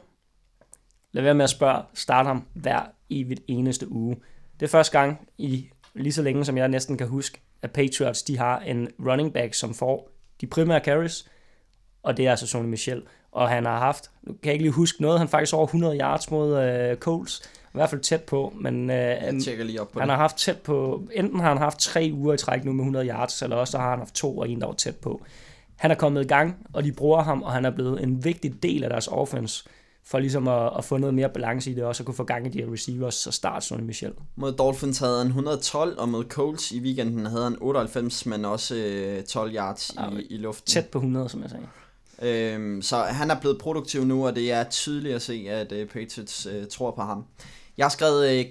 lad være med at spørge, start ham hver evigt eneste uge. Det er første gang i lige så længe, som jeg næsten kan huske, at Patriots de har en running back, som får de primære carries, og det er altså Sony Michel. Og han har haft, nu kan jeg ikke lige huske noget, han faktisk over 100 yards mod uh, Coles, i hvert fald tæt på, men uh, Jeg tjekker lige op på han det. har haft tæt på, enten har han haft tre uger i træk nu med 100 yards, eller også har han haft to og en, der var tæt på. Han er kommet i gang, og de bruger ham, og han er blevet en vigtig del af deres offense, for ligesom at, at få noget mere balance i det, og også at kunne få gang i de her receivers, så start Sonny Michel. Mod Dolphins havde han 112, og mod Colts i weekenden havde han 98, men også øh, 12 yards Ja, i, i luften. Tæt på 100, som jeg sagde. Øhm, så han er blevet produktiv nu, og det er tydeligt at se, at øh, Patriots øh, tror på ham. Jeg har skrevet, øh,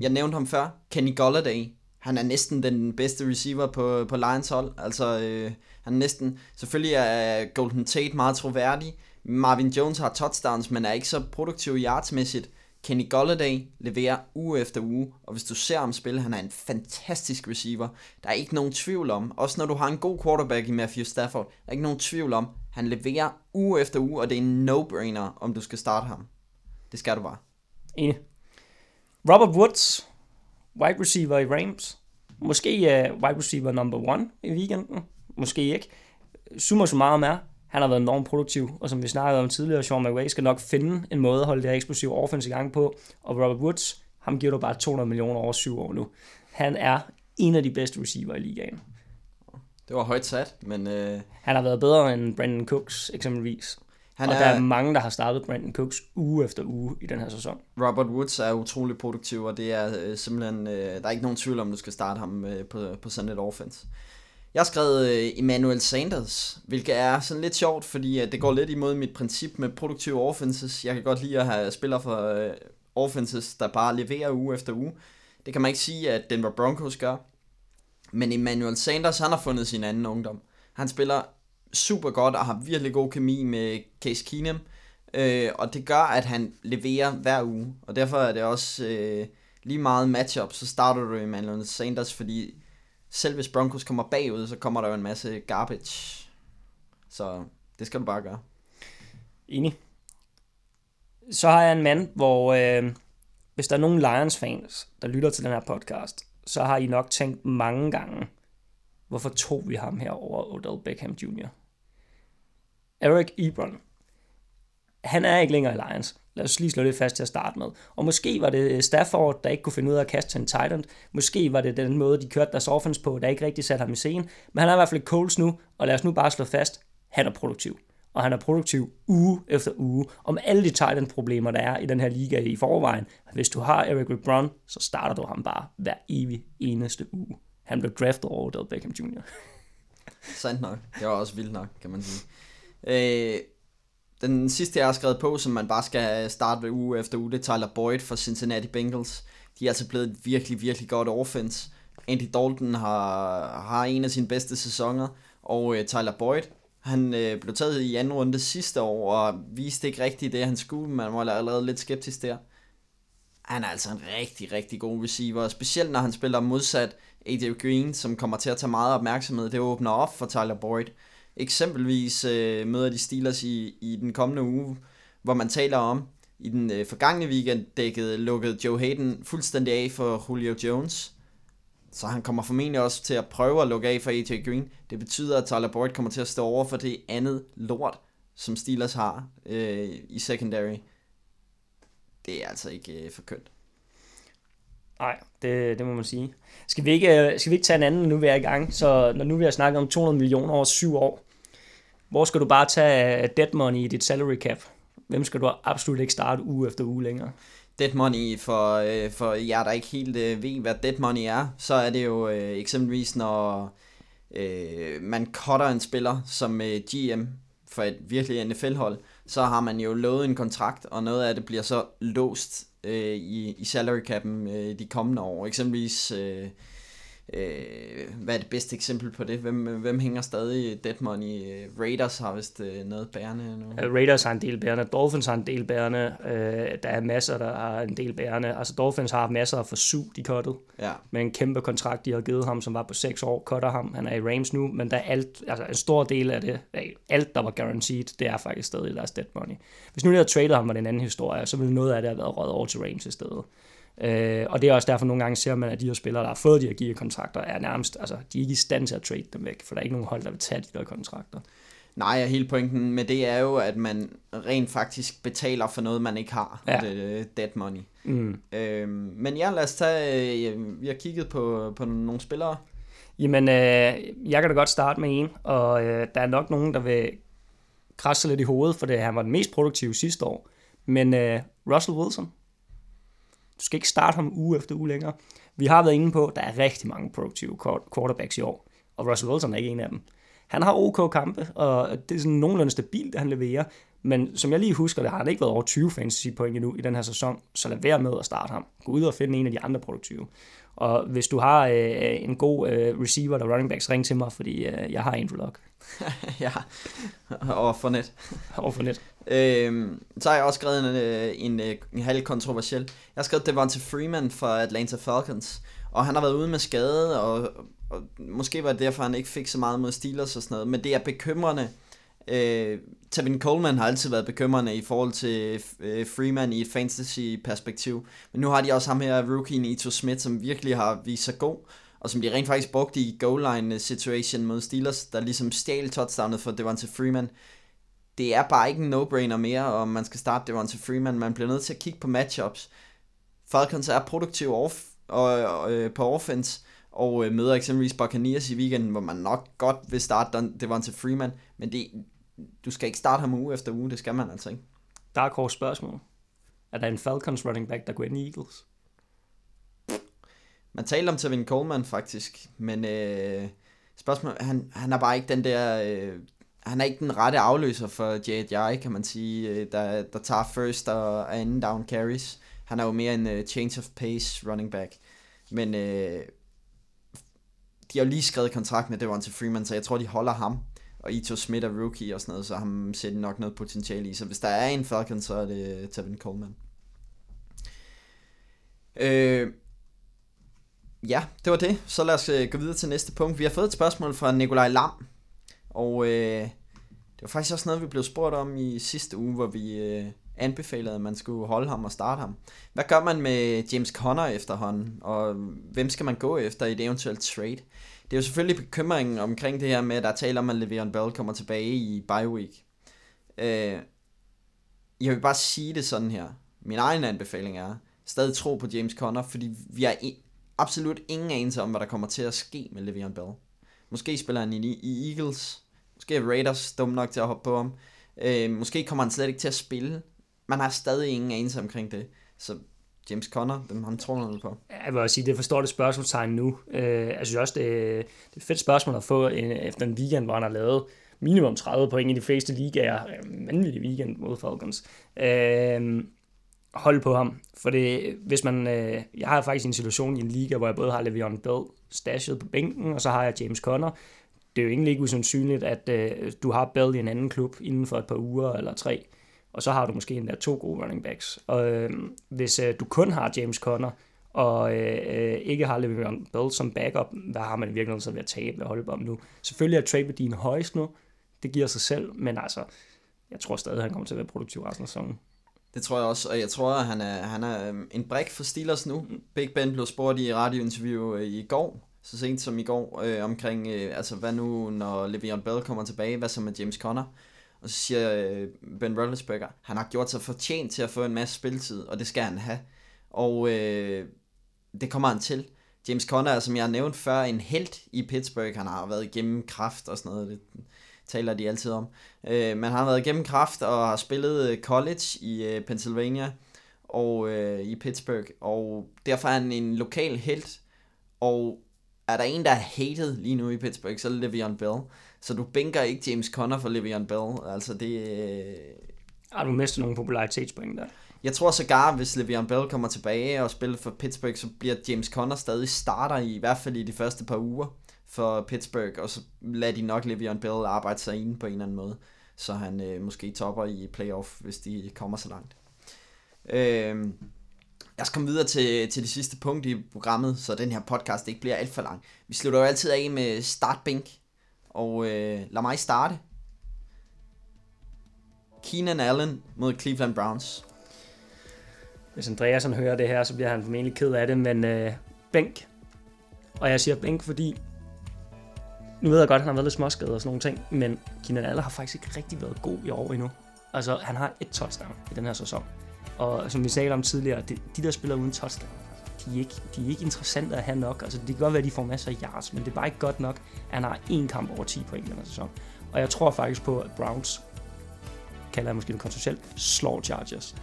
jeg nævnte ham før, Kenny Golladay. Han er næsten den bedste receiver på, på Lions hold. Altså, øh, han er næsten, selvfølgelig er Golden Tate meget troværdig. Marvin Jones har touchdowns, men er ikke så produktiv yardsmæssigt. Kenny Golladay leverer uge efter uge, og hvis du ser ham spille, han er en fantastisk receiver. Der er ikke nogen tvivl om, også når du har en god quarterback i Matthew Stafford, der er ikke nogen tvivl om, han leverer uge efter uge, og det er en no-brainer, om du skal starte ham. Det skal du bare. Enig. Robert Woods, wide receiver i Rams. Måske uh, wide receiver number one i weekenden. Måske ikke. Summa summarum er, han har været enormt produktiv, og som vi snakkede om tidligere, Sean McVay skal nok finde en måde at holde det her eksplosive offense i gang på, og Robert Woods, ham giver du bare 200 millioner over syv år nu. Han er en af de bedste receiver i ligaen. Det var højt sat, men øh, Han har været bedre end Brandon Cooks eksempelvis. han og er, der er mange, der har startet Brandon Cooks uge efter uge i den her sæson. Robert Woods er utrolig produktiv, og det er øh, simpelthen, øh, der er ikke nogen tvivl om, du skal starte ham øh, på, på sådan et offense. Jeg har skrevet øh, Emmanuel Sanders, hvilket er sådan lidt sjovt, fordi øh, det går lidt imod mit princip med produktive offenses. Jeg kan godt lide at have spillere for øh, offenses, der bare leverer uge efter uge. Det kan man ikke sige, at Denver Broncos gør. Men Emmanuel Sanders, han har fundet sin anden ungdom. Han spiller super godt og har virkelig god kemi med Case Keenum. Øh, og det gør, at han leverer hver uge. Og derfor er det også øh, lige meget matchup, så starter du Emmanuel Sanders, fordi selv hvis Broncos kommer bagud, så kommer der jo en masse garbage. Så det skal du bare gøre. Enig. Så har jeg en mand, hvor øh, hvis der er nogen Lions-fans, der lytter til den her podcast, så har I nok tænkt mange gange, hvorfor tog vi ham her over Odell Beckham Jr.? Eric Ebron. Han er ikke længere i Lions. Lad os lige slå det fast til at starte med. Og måske var det øh, Stafford, der ikke kunne finde ud af at kaste til en tight end. Måske var det den måde, de kørte deres offense på, der ikke rigtig satte ham i scenen. Men han er i hvert fald Coles nu, og lad os nu bare slå fast, han er produktiv. Og han er produktiv uge efter uge, om alle de tight end problemer, der er i den her liga i forvejen. Hvis du har Eric LeBron, så starter du ham bare hver evig eneste uge. Han blev draftet over Odell Beckham Jr. Sandt nok. Det var også vildt nok, kan man sige. Øh, den sidste, jeg har skrevet på, som man bare skal starte ved uge efter uge, det er Tyler Boyd for Cincinnati Bengals. De er altså blevet et virkelig, virkelig godt offense. Andy Dalton har, har en af sine bedste sæsoner, og øh, Tyler Boyd, han øh, blev taget i anden runde sidste år, og viste ikke rigtigt det, han skulle. Man var allerede lidt skeptisk der. Han er altså en rigtig, rigtig god receiver, specielt når han spiller modsat AJ Green, som kommer til at tage meget opmærksomhed. Det åbner op for Tyler Boyd. Eksempelvis øh, møder de Steelers i, i den kommende uge, hvor man taler om, i den øh, forgangne weekend dækkede, lukkede Joe Hayden fuldstændig af for Julio Jones. Så han kommer formentlig også til at prøve at lukke af for AJ Green. Det betyder, at Tyler Boyd kommer til at stå over for det andet lort, som Steelers har øh, i secondary. Det er altså ikke øh, for kønt. Nej, det, det må man sige. Skal vi, ikke, øh, skal vi ikke tage en anden, nu vi er i gang? Så når nu vi har snakket om 200 millioner over syv år, hvor skal du bare tage øh, dead money i dit salary cap? Hvem skal du absolut ikke starte uge efter uge længere? Dead money, for, øh, for jer, der ikke helt øh, ved, hvad dead money er, så er det jo øh, eksempelvis, når øh, man cutter en spiller som øh, GM for et virkelig NFL-hold, så har man jo lovet en kontrakt, og noget af det bliver så låst øh, i, i salary cap'en øh, de kommende år. Eksempelvis, øh, øh, hvad er det bedste eksempel på det? Hvem, hvem hænger stadig dead money? Raiders har vist øh, noget bærende nu. Raiders har en del bærende, Dolphins har en del bærende, øh, der er masser, der har en del bærende. Altså Dolphins har masser for syv, de kottet. Ja. Med en kæmpe kontrakt, de har givet ham, som var på 6 år, cutter ham. Han er i Rams nu, men der er alt, altså en stor del af det, alt der var guaranteed, det er faktisk stadig deres dead money. Hvis nu de havde traded ham, var det en anden historie, så ville noget af det have været røget over til Rams i stedet. Øh, og det er også derfor, nogle gange ser man, at de her spillere, der har fået de her gear-kontrakter, er nærmest, altså, de er ikke i stand til at trade dem væk, for der er ikke nogen hold, der vil tage de der kontrakter. Nej, og hele pointen med det er jo, at man rent faktisk betaler for noget, man ikke har. Ja. Det er dead money. Mm. Øhm, men ja, lad os tage, øh, vi har kigget på, på nogle spillere. Jamen, øh, jeg kan da godt starte med en, og øh, der er nok nogen, der vil krasse lidt i hovedet, for det, han var den mest produktive sidste år. Men øh, Russell Wilson, du skal ikke starte ham uge efter uge længere. Vi har været inde på, at der er rigtig mange produktive quarterbacks i år, og Russell Wilson er ikke en af dem. Han har OK kampe, og det er sådan nogenlunde stabilt, det han leverer. Men som jeg lige husker det, har han ikke været over 20 fantasy point endnu i den her sæson, så lad være med at starte ham. Gå ud og finde en af de andre produktive. Og hvis du har øh, en god øh, receiver eller running backs, ring til mig, fordi øh, jeg har Andrew Luck. ja, og for net. og for net. Øh, så har jeg også skrevet en, øh, en, en, en halv kontroversiel. Jeg har skrevet Devonta Freeman fra Atlanta Falcons, og han har været ude med skade, og, og måske var det derfor, han ikke fik så meget mod Steelers og sådan noget, men det er bekymrende. Øh, Tevin Coleman har altid været bekymrende i forhold til øh, Freeman i et fantasy-perspektiv, men nu har de også ham her, rookie Nito Smith, som virkelig har vist sig god, og som de rent faktisk brugte i goal line øh, situation mod Steelers, der ligesom stjal touchdownet for Devonta Freeman det er bare ikke en no-brainer mere, om man skal starte Devonta Freeman. Man bliver nødt til at kigge på matchups. Falcons er produktiv off, og, og, øh, på offense, og øh, møder eksempelvis Buccaneers i weekenden, hvor man nok godt vil starte Devonta Freeman, men det, du skal ikke starte ham uge efter uge, det skal man altså ikke. Dark Horse spørgsmål. Er der en Falcons running back, der går ind i Eagles? Man taler om Tevin Coleman faktisk, men øh, spørgsmål, han, han er bare ikke den der øh, han er ikke den rette afløser for J.J., kan man sige, øh, der, der tager first og anden down carries. Han er jo mere en uh, change of pace running back. Men uh, de har jo lige skrevet kontrakt med Devonta Freeman, så jeg tror, de holder ham. Og Ito Smith er rookie og sådan noget, så ham ser de nok noget potentiale i. Så hvis der er en Falcon, så er det Tevin Coleman. Øh, ja, det var det. Så lad os gå videre til næste punkt. Vi har fået et spørgsmål fra Nikolaj Lam, og øh, det var faktisk også noget, vi blev spurgt om i sidste uge, hvor vi øh, anbefalede, at man skulle holde ham og starte ham. Hvad gør man med James Conner efterhånden, og hvem skal man gå efter i et eventuelt trade? Det er jo selvfølgelig bekymringen omkring det her med, at der taler om, at Le'Veon Bell kommer tilbage i bye week. Øh, jeg vil bare sige det sådan her. Min egen anbefaling er, stadig tro på James Conner, fordi vi har absolut ingen anelse om, hvad der kommer til at ske med Le'Veon Bell. Måske spiller han i, i Eagles, Måske er Raiders dum nok til at hoppe på ham. Øh, måske kommer han slet ikke til at spille. Man har stadig ingen anelse omkring det. Så James Conner, dem han tror noget på. Jeg vil også sige, det forstår det spørgsmålstegn nu. Øh, jeg synes også, det, det er et fedt spørgsmål at få en, efter en weekend, hvor han har lavet minimum 30 point i de fleste ligaer. Øh, vanvittig weekend mod Falcons. Øh, hold på ham. For det, hvis man, øh, jeg har faktisk en situation i en liga, hvor jeg både har Le'Veon Bell stashet på bænken, og så har jeg James Conner, det er jo egentlig ikke usandsynligt, at øh, du har Bell i en anden klub inden for et par uger eller tre, og så har du måske endda to gode running backs. Og øh, hvis øh, du kun har James Conner, og øh, øh ikke har Le'Veon Bell som backup, hvad har man i virkeligheden så ved at tabe og holde om nu? Selvfølgelig er trade din højst nu, det giver sig selv, men altså, jeg tror stadig, han kommer til at være produktiv resten af sæsonen. Det tror jeg også, og jeg tror, at han er, han er øhm, en brik for Steelers nu. Big Ben blev spurgt i radiointerview øh, i går, så sent som i går, øh, omkring, øh, altså hvad nu, når Le'Veon Bell kommer tilbage, hvad så med James Conner? Og så siger øh, Ben Roethlisberger, han har gjort sig fortjent til at få en masse spilletid, og det skal han have. Og øh, det kommer han til. James Conner er, som jeg har nævnt før, en held i Pittsburgh. Han har været igennem kraft og sådan noget. Det taler de altid om. Øh, men han har været igennem kraft og har spillet øh, college i øh, Pennsylvania og øh, i Pittsburgh. Og derfor er han en lokal held. Og er der en, der er hated lige nu i Pittsburgh, så er det Le'Veon Bell. Så du bænker ikke James Conner for Le'Veon Bell. Altså det... Øh... Har du mistet nogle popularitetspoint der? Jeg tror sågar, hvis Le'Veon Bell kommer tilbage og spiller for Pittsburgh, så bliver James Conner stadig starter i, i hvert fald i de første par uger for Pittsburgh, og så lader de nok Le'Veon Bell arbejde sig ind på en eller anden måde, så han øh, måske topper i playoff, hvis de kommer så langt. Øh, jeg skal komme videre til, til det sidste punkt i programmet, så den her podcast ikke bliver alt for lang. Vi slutter jo altid af med startbænk, og øh, lad mig starte. Keenan Allen mod Cleveland Browns. Hvis Andreas hører det her, så bliver han formentlig ked af det, men øh, bænk. Og jeg siger bænk, fordi nu ved jeg godt, at han har været lidt småskadet og sådan nogle ting, men Keenan Allen har faktisk ikke rigtig været god i år endnu. Altså, han har et touchdown i den her sæson. Og som vi sagde om tidligere, de, de der spiller uden touchdown, de er, ikke, de er ikke interessante at have nok. Altså, det kan godt være, at de får masser af yards, men det er bare ikke godt nok, at han har én kamp over 10 point i den her sæson. Og jeg tror faktisk på, at Browns, kalder jeg måske det kontroversielt, slår Chargers.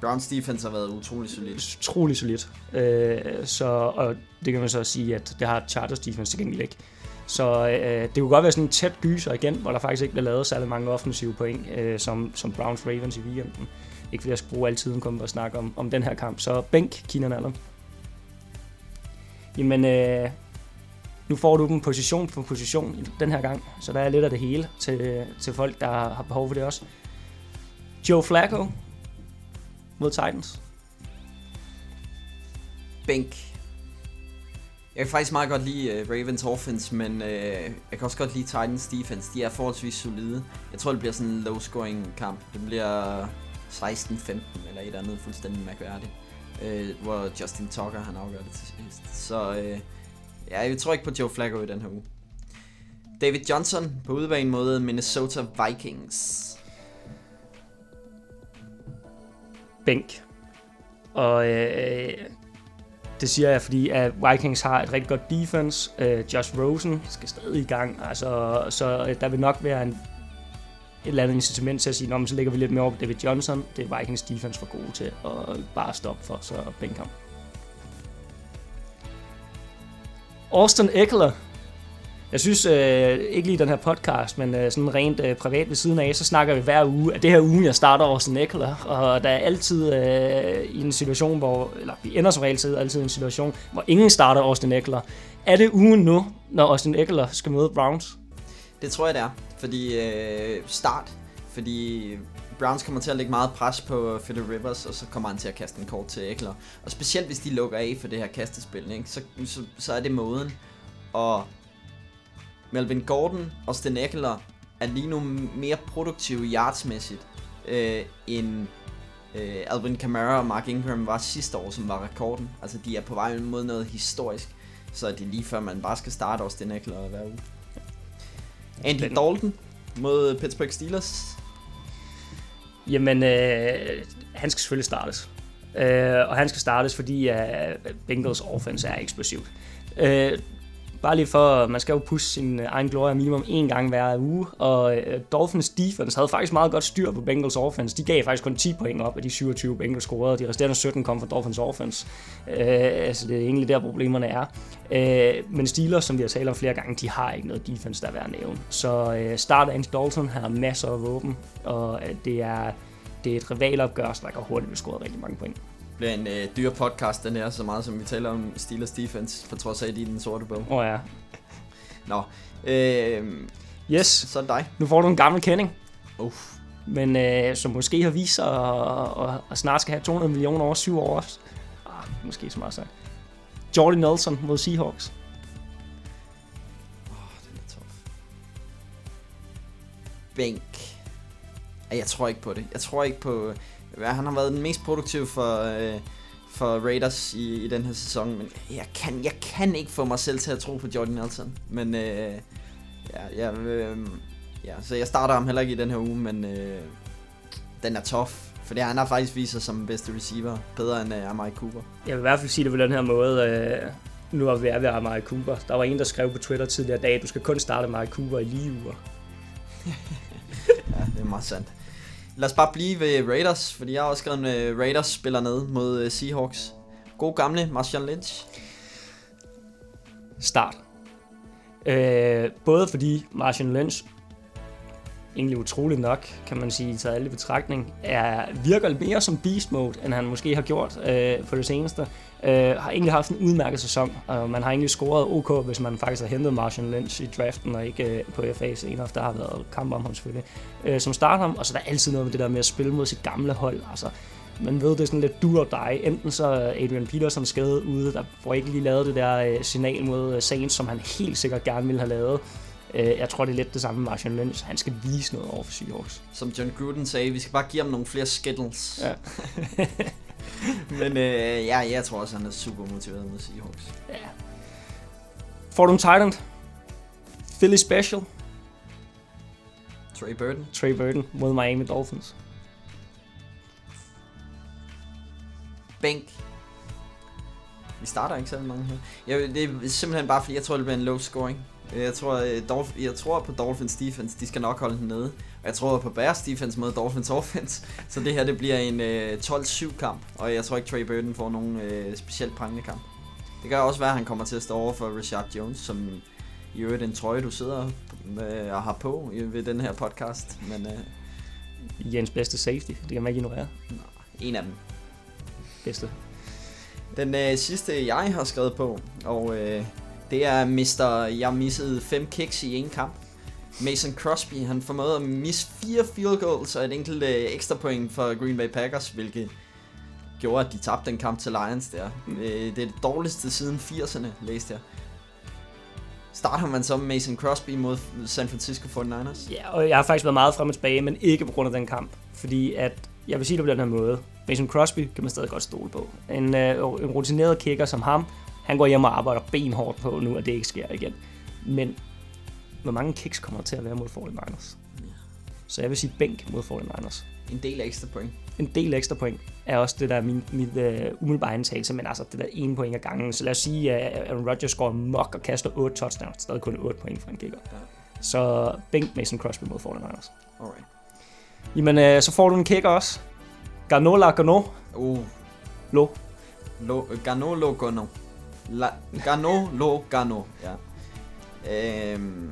Browns defense har været utrolig solid. Utrolig solid. Øh, så, og det kan man så sige, at det har Chargers defense til gengæld ikke. Så øh, det kunne godt være sådan en tæt gyser igen, hvor der faktisk ikke bliver lavet særlig mange offensive point, øh, som, som Browns Ravens i weekenden. Ikke fordi jeg skal bruge al tiden kun på at snakke om, om den her kamp. Så bænk Kina Allen. Jamen, øh, nu får du dem position for position den her gang, så der er lidt af det hele til, til folk, der har behov for det også. Joe Flacco mod Titans. Bænk. Jeg kan faktisk meget godt lide uh, Ravens offense, men uh, jeg kan også godt lide Titans defense. De er forholdsvis solide. Jeg tror, det bliver sådan en low-scoring kamp. Det bliver 16-15 eller et eller andet fuldstændig mærkværdigt. øh, hvor Justin Tucker han afgør det til sidst. Så øh, ja, jeg tror ikke på Joe Flacco i den her uge. David Johnson på udebane mod Minnesota Vikings. Bænk. Og øh, det siger jeg, fordi at Vikings har et rigtig godt defense. Øh, Josh Rosen skal stadig i gang, altså, så øh, der vil nok være en, eller andet incitament til at sige, Nå, så lægger vi lidt mere over på David Johnson. Det er Vikings defense for gode til at bare stoppe for, så bænk ham. Austin Eckler. Jeg synes øh, ikke lige den her podcast, men øh, sådan rent øh, privat ved siden af, så snakker vi hver uge, at det her uge, jeg starter Austin Eckler, og der er altid øh, i en situation, hvor, eller vi ender som regel altid i en situation, hvor ingen starter Austin Eckler. Er det ugen nu, når Austin Eckler skal møde Browns? Det tror jeg, det er. Fordi øh, start. Fordi Browns kommer til at lægge meget pres på øh, Philip Rivers, og så kommer han til at kaste en kort til Eckler. Og specielt hvis de lukker af for det her kastespil, ikke? Så, så, så er det måden. Og Melvin Gordon og Sten Eckler er lige nu mere produktive yardsmæssigt, øh, end øh, Alvin Kamara og Mark Ingram var sidste år, som var rekorden. Altså, de er på vej mod noget historisk. Så er det lige før, man bare skal starte også Sten Eckler hver uge. Andy Den. Dalton mod Pittsburgh Steelers. Jamen, øh, han skal selvfølgelig startes. Øh, og han skal startes, fordi uh, Bengals offense er eksplosivt. Øh, bare lige for, man skal jo pusse sin øh, egen glorie minimum en gang hver uge, og øh, Dolphins defense havde faktisk meget godt styr på Bengals offense. De gav faktisk kun 10 point op af de 27 Bengals scorede, og de resterende 17 kom fra Dolphins offense. Øh, altså det er egentlig der problemerne er. Øh, men Steelers, som vi har talt om flere gange, de har ikke noget defense, der er værd at nævne. Så øh, start Andy Dalton, har masser af våben, og øh, det er det er et rivalopgør, så der kan hurtigt blive scoret rigtig mange point bliver en øh, dyr podcast, den her, så meget som vi taler om Steelers defense, for trods af, at de er den sorte bog. Åh oh, ja. Nå, øh, yes. Så er det dig. Nu får du en gammel kending. Uff. Men øh, som måske har vist sig at, at, at snart skal have 200 millioner over syv år også. Ah, måske så meget sagt. Jordy Nelson mod Seahawks. Åh, oh, den er tof. bænk. Jeg tror ikke på det. Jeg tror ikke på... Han har været den mest produktive for, øh, for Raiders i, i den her sæson, men jeg kan, jeg kan ikke få mig selv til at tro på Jordan Nelson. Men øh, ja, jeg, øh, ja, så jeg starter ham heller ikke i den her uge, men øh, den er tough. Fordi han har faktisk vist sig som bedste receiver, bedre end øh, Amari Cooper. Jeg vil i hvert fald sige det på den her måde. Øh, nu er vi ved Amari Cooper. Der var en, der skrev på Twitter tidligere i dag, at du skal kun starte Amari Cooper i lige uger. Ja, det er meget sandt. Lad os bare blive ved Raiders, fordi jeg har også skrevet en øh, Raiders spiller ned mod øh, Seahawks. God gamle Marshawn Lynch. Start. Øh, både fordi Martian Lynch egentlig utroligt nok, kan man sige, taget alle i betragtning, er, virker mere som beast mode, end han måske har gjort øh, på det seneste. Øh, har egentlig haft en udmærket sæson, og man har egentlig scoret OK, hvis man faktisk har hentet Martian Lynch i draften, og ikke øh, på FA senere, der har været kamp om ham selvfølgelig, øh, som starter ham, og så er der altid noget med det der med at spille mod sit gamle hold, altså man ved, det er sådan lidt du og dig. Enten så er Adrian Peterson skadet ude, der får ikke lige lavet det der øh, signal mod øh, Saints, som han helt sikkert gerne ville have lavet. Øh, jeg tror, det er lidt det samme med Martian Lynch. Han skal vise noget over for Seahawks. Som John Gruden sagde, vi skal bare give ham nogle flere skittles. Ja. Men øh, ja, jeg tror også, han er super motiveret mod Seahawks. ja. En Titan? Philly Special, Trey Burton. Trey Burton mod Miami Dolphins. Bænk. Vi starter ikke så mange her. Jeg, det er simpelthen bare fordi, jeg tror, det bliver en low scoring. Jeg tror, øh, Dolph- jeg tror på Dolphins defense, de skal nok holde den nede. Og jeg tror på Bears defense mod Dolphins offense. Så det her, det bliver en øh, 12-7 kamp. Og jeg tror ikke, Trey Burton får nogen øh, specielt prangende kamp. Det kan også være, at han kommer til at stå over for Richard Jones, som i øvrigt en trøje, du sidder øh, og har på ved den her podcast. Men øh, Jens bedste safety, det kan man ikke ignorere. en af dem. Bedste. Den øh, sidste, jeg har skrevet på, og øh, det er Mr. Jeg missede fem kicks i en kamp. Mason Crosby, han formåede at misse fire field goals og et enkelt øh, ekstra point for Green Bay Packers, hvilket gjorde, at de tabte den kamp til Lions der. Øh, det er det dårligste siden 80'erne, læste jeg. Starter man så med Mason Crosby mod San Francisco 49ers? Ja, og jeg har faktisk været meget frem og tilbage, men ikke på grund af den kamp. Fordi at, jeg vil sige det på den her måde. Mason Crosby kan man stadig godt stole på. En, øh, en rutineret kicker som ham, han går hjem og arbejder benhårdt på nu, at det ikke sker igen. Men hvor mange kicks kommer der til at være mod 49ers? Så jeg vil sige bænk mod 49ers. En del ekstra point. En del ekstra point er også det der er min, mit uh, umiddelbare antagelse, men altså det der ene point ad gangen. Så lad os sige, at Aaron Rodgers scorer mok og kaster 8 touchdowns. Stadig kun 8 point for en kicker. Ja. Så bænk Mason Crosby mod 49ers. Alright. Jamen, øh, så får du en kicker også. Garno la Garno. Uh, Lo. Lo, Gano lo Gano. La, Gano lo Gano, ja. Øhm,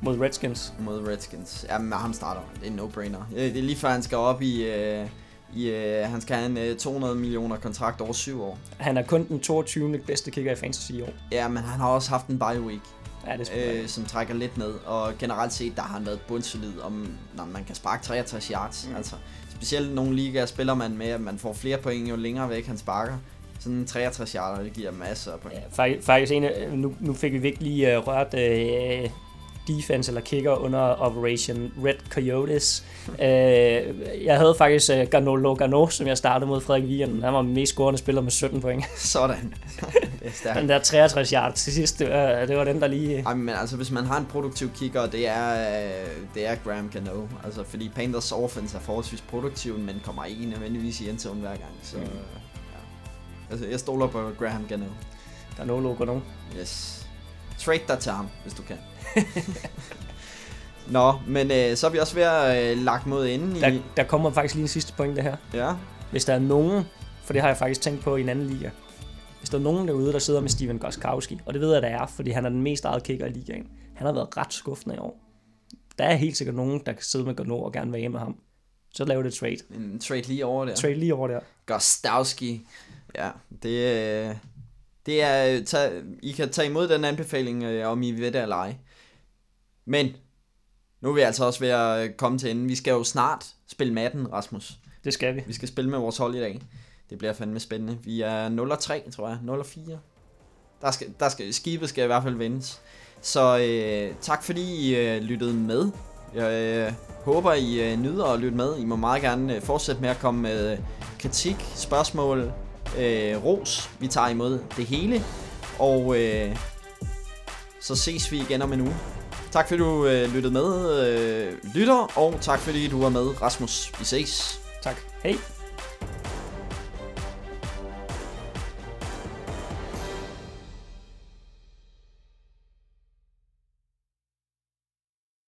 Mod Redskins. mod Redskins. Jamen, ham starter. Det er en no-brainer. Øh, Det er lige før, han skal op i... Øh, i øh, han skal have en øh, 200 millioner kontrakt over syv år. Han er kun den 22. bedste kicker i fantasy i år. Ja, men han har også haft en bye week, Ja, det er øh, som trækker lidt ned. Og generelt set, der har han været bundsolid, om når man kan sparke 63 yards. Mm. Altså, specielt nogle ligaer spiller man med, at man får flere point, jo længere væk han sparker. Sådan en 63 yarder, det giver masser af point. Ja, faktisk, en af, nu, nu fik vi virkelig lige uh, rørt uh, defense eller kicker under Operation Red Coyotes. Uh, jeg havde faktisk uh, Garnolo Garno, som jeg startede mod Frederik Vigen. Han var den mest scorende spiller med 17 point. Sådan. Den der 63 yards til sidst, det var, det var den, der lige... Ej, men altså, hvis man har en produktiv kicker, det er, det er Graham Gano. Altså, fordi Panthers offense er forholdsvis produktiv, men kommer ikke nødvendigvis i endzone hver gang. Så, Mm. Altså, jeg stoler på Graham Gano. Garnolo Garno. Yes. Trade dig til ham, hvis du kan. Nå, men øh, så er vi også ved at øh, lagt mod enden i... Der, der kommer faktisk lige en sidste pointe her. Ja, Hvis der er nogen, for det har jeg faktisk tænkt på i en anden liga, hvis der er nogen derude, der sidder med Steven Goskowski, og det ved jeg, der er, fordi han er den mest eget kicker i ligaen, han har været ret skuffende i år. Der er helt sikkert nogen, der kan sidde med Garno og gerne være hjemme med ham. Så laver det trade. en trade lige over der. Trade lige over der. Gostowski. Ja, det, øh, det er... Tag, I kan tage imod den anbefaling, øh, om I ved det eller ej. Men, nu er vi altså også ved at øh, komme til enden. Vi skal jo snart spille matten, Rasmus. Det skal vi. Vi skal spille med vores hold i dag. Det bliver fandme spændende. Vi er 0-3, tror jeg. 0-4. Der skal, der skal, skibet skal i hvert fald vendes. Så øh, tak fordi I øh, lyttede med. Jeg øh, håber, I øh, nyder at lytte med. I må meget gerne øh, fortsætte med at komme med øh, kritik, spørgsmål, øh, ros. Vi tager imod det hele. Og øh, så ses vi igen om en uge. Tak fordi du øh, lyttede med, øh, lytter, og tak fordi du var med, Rasmus. Vi ses. Tak. Hej.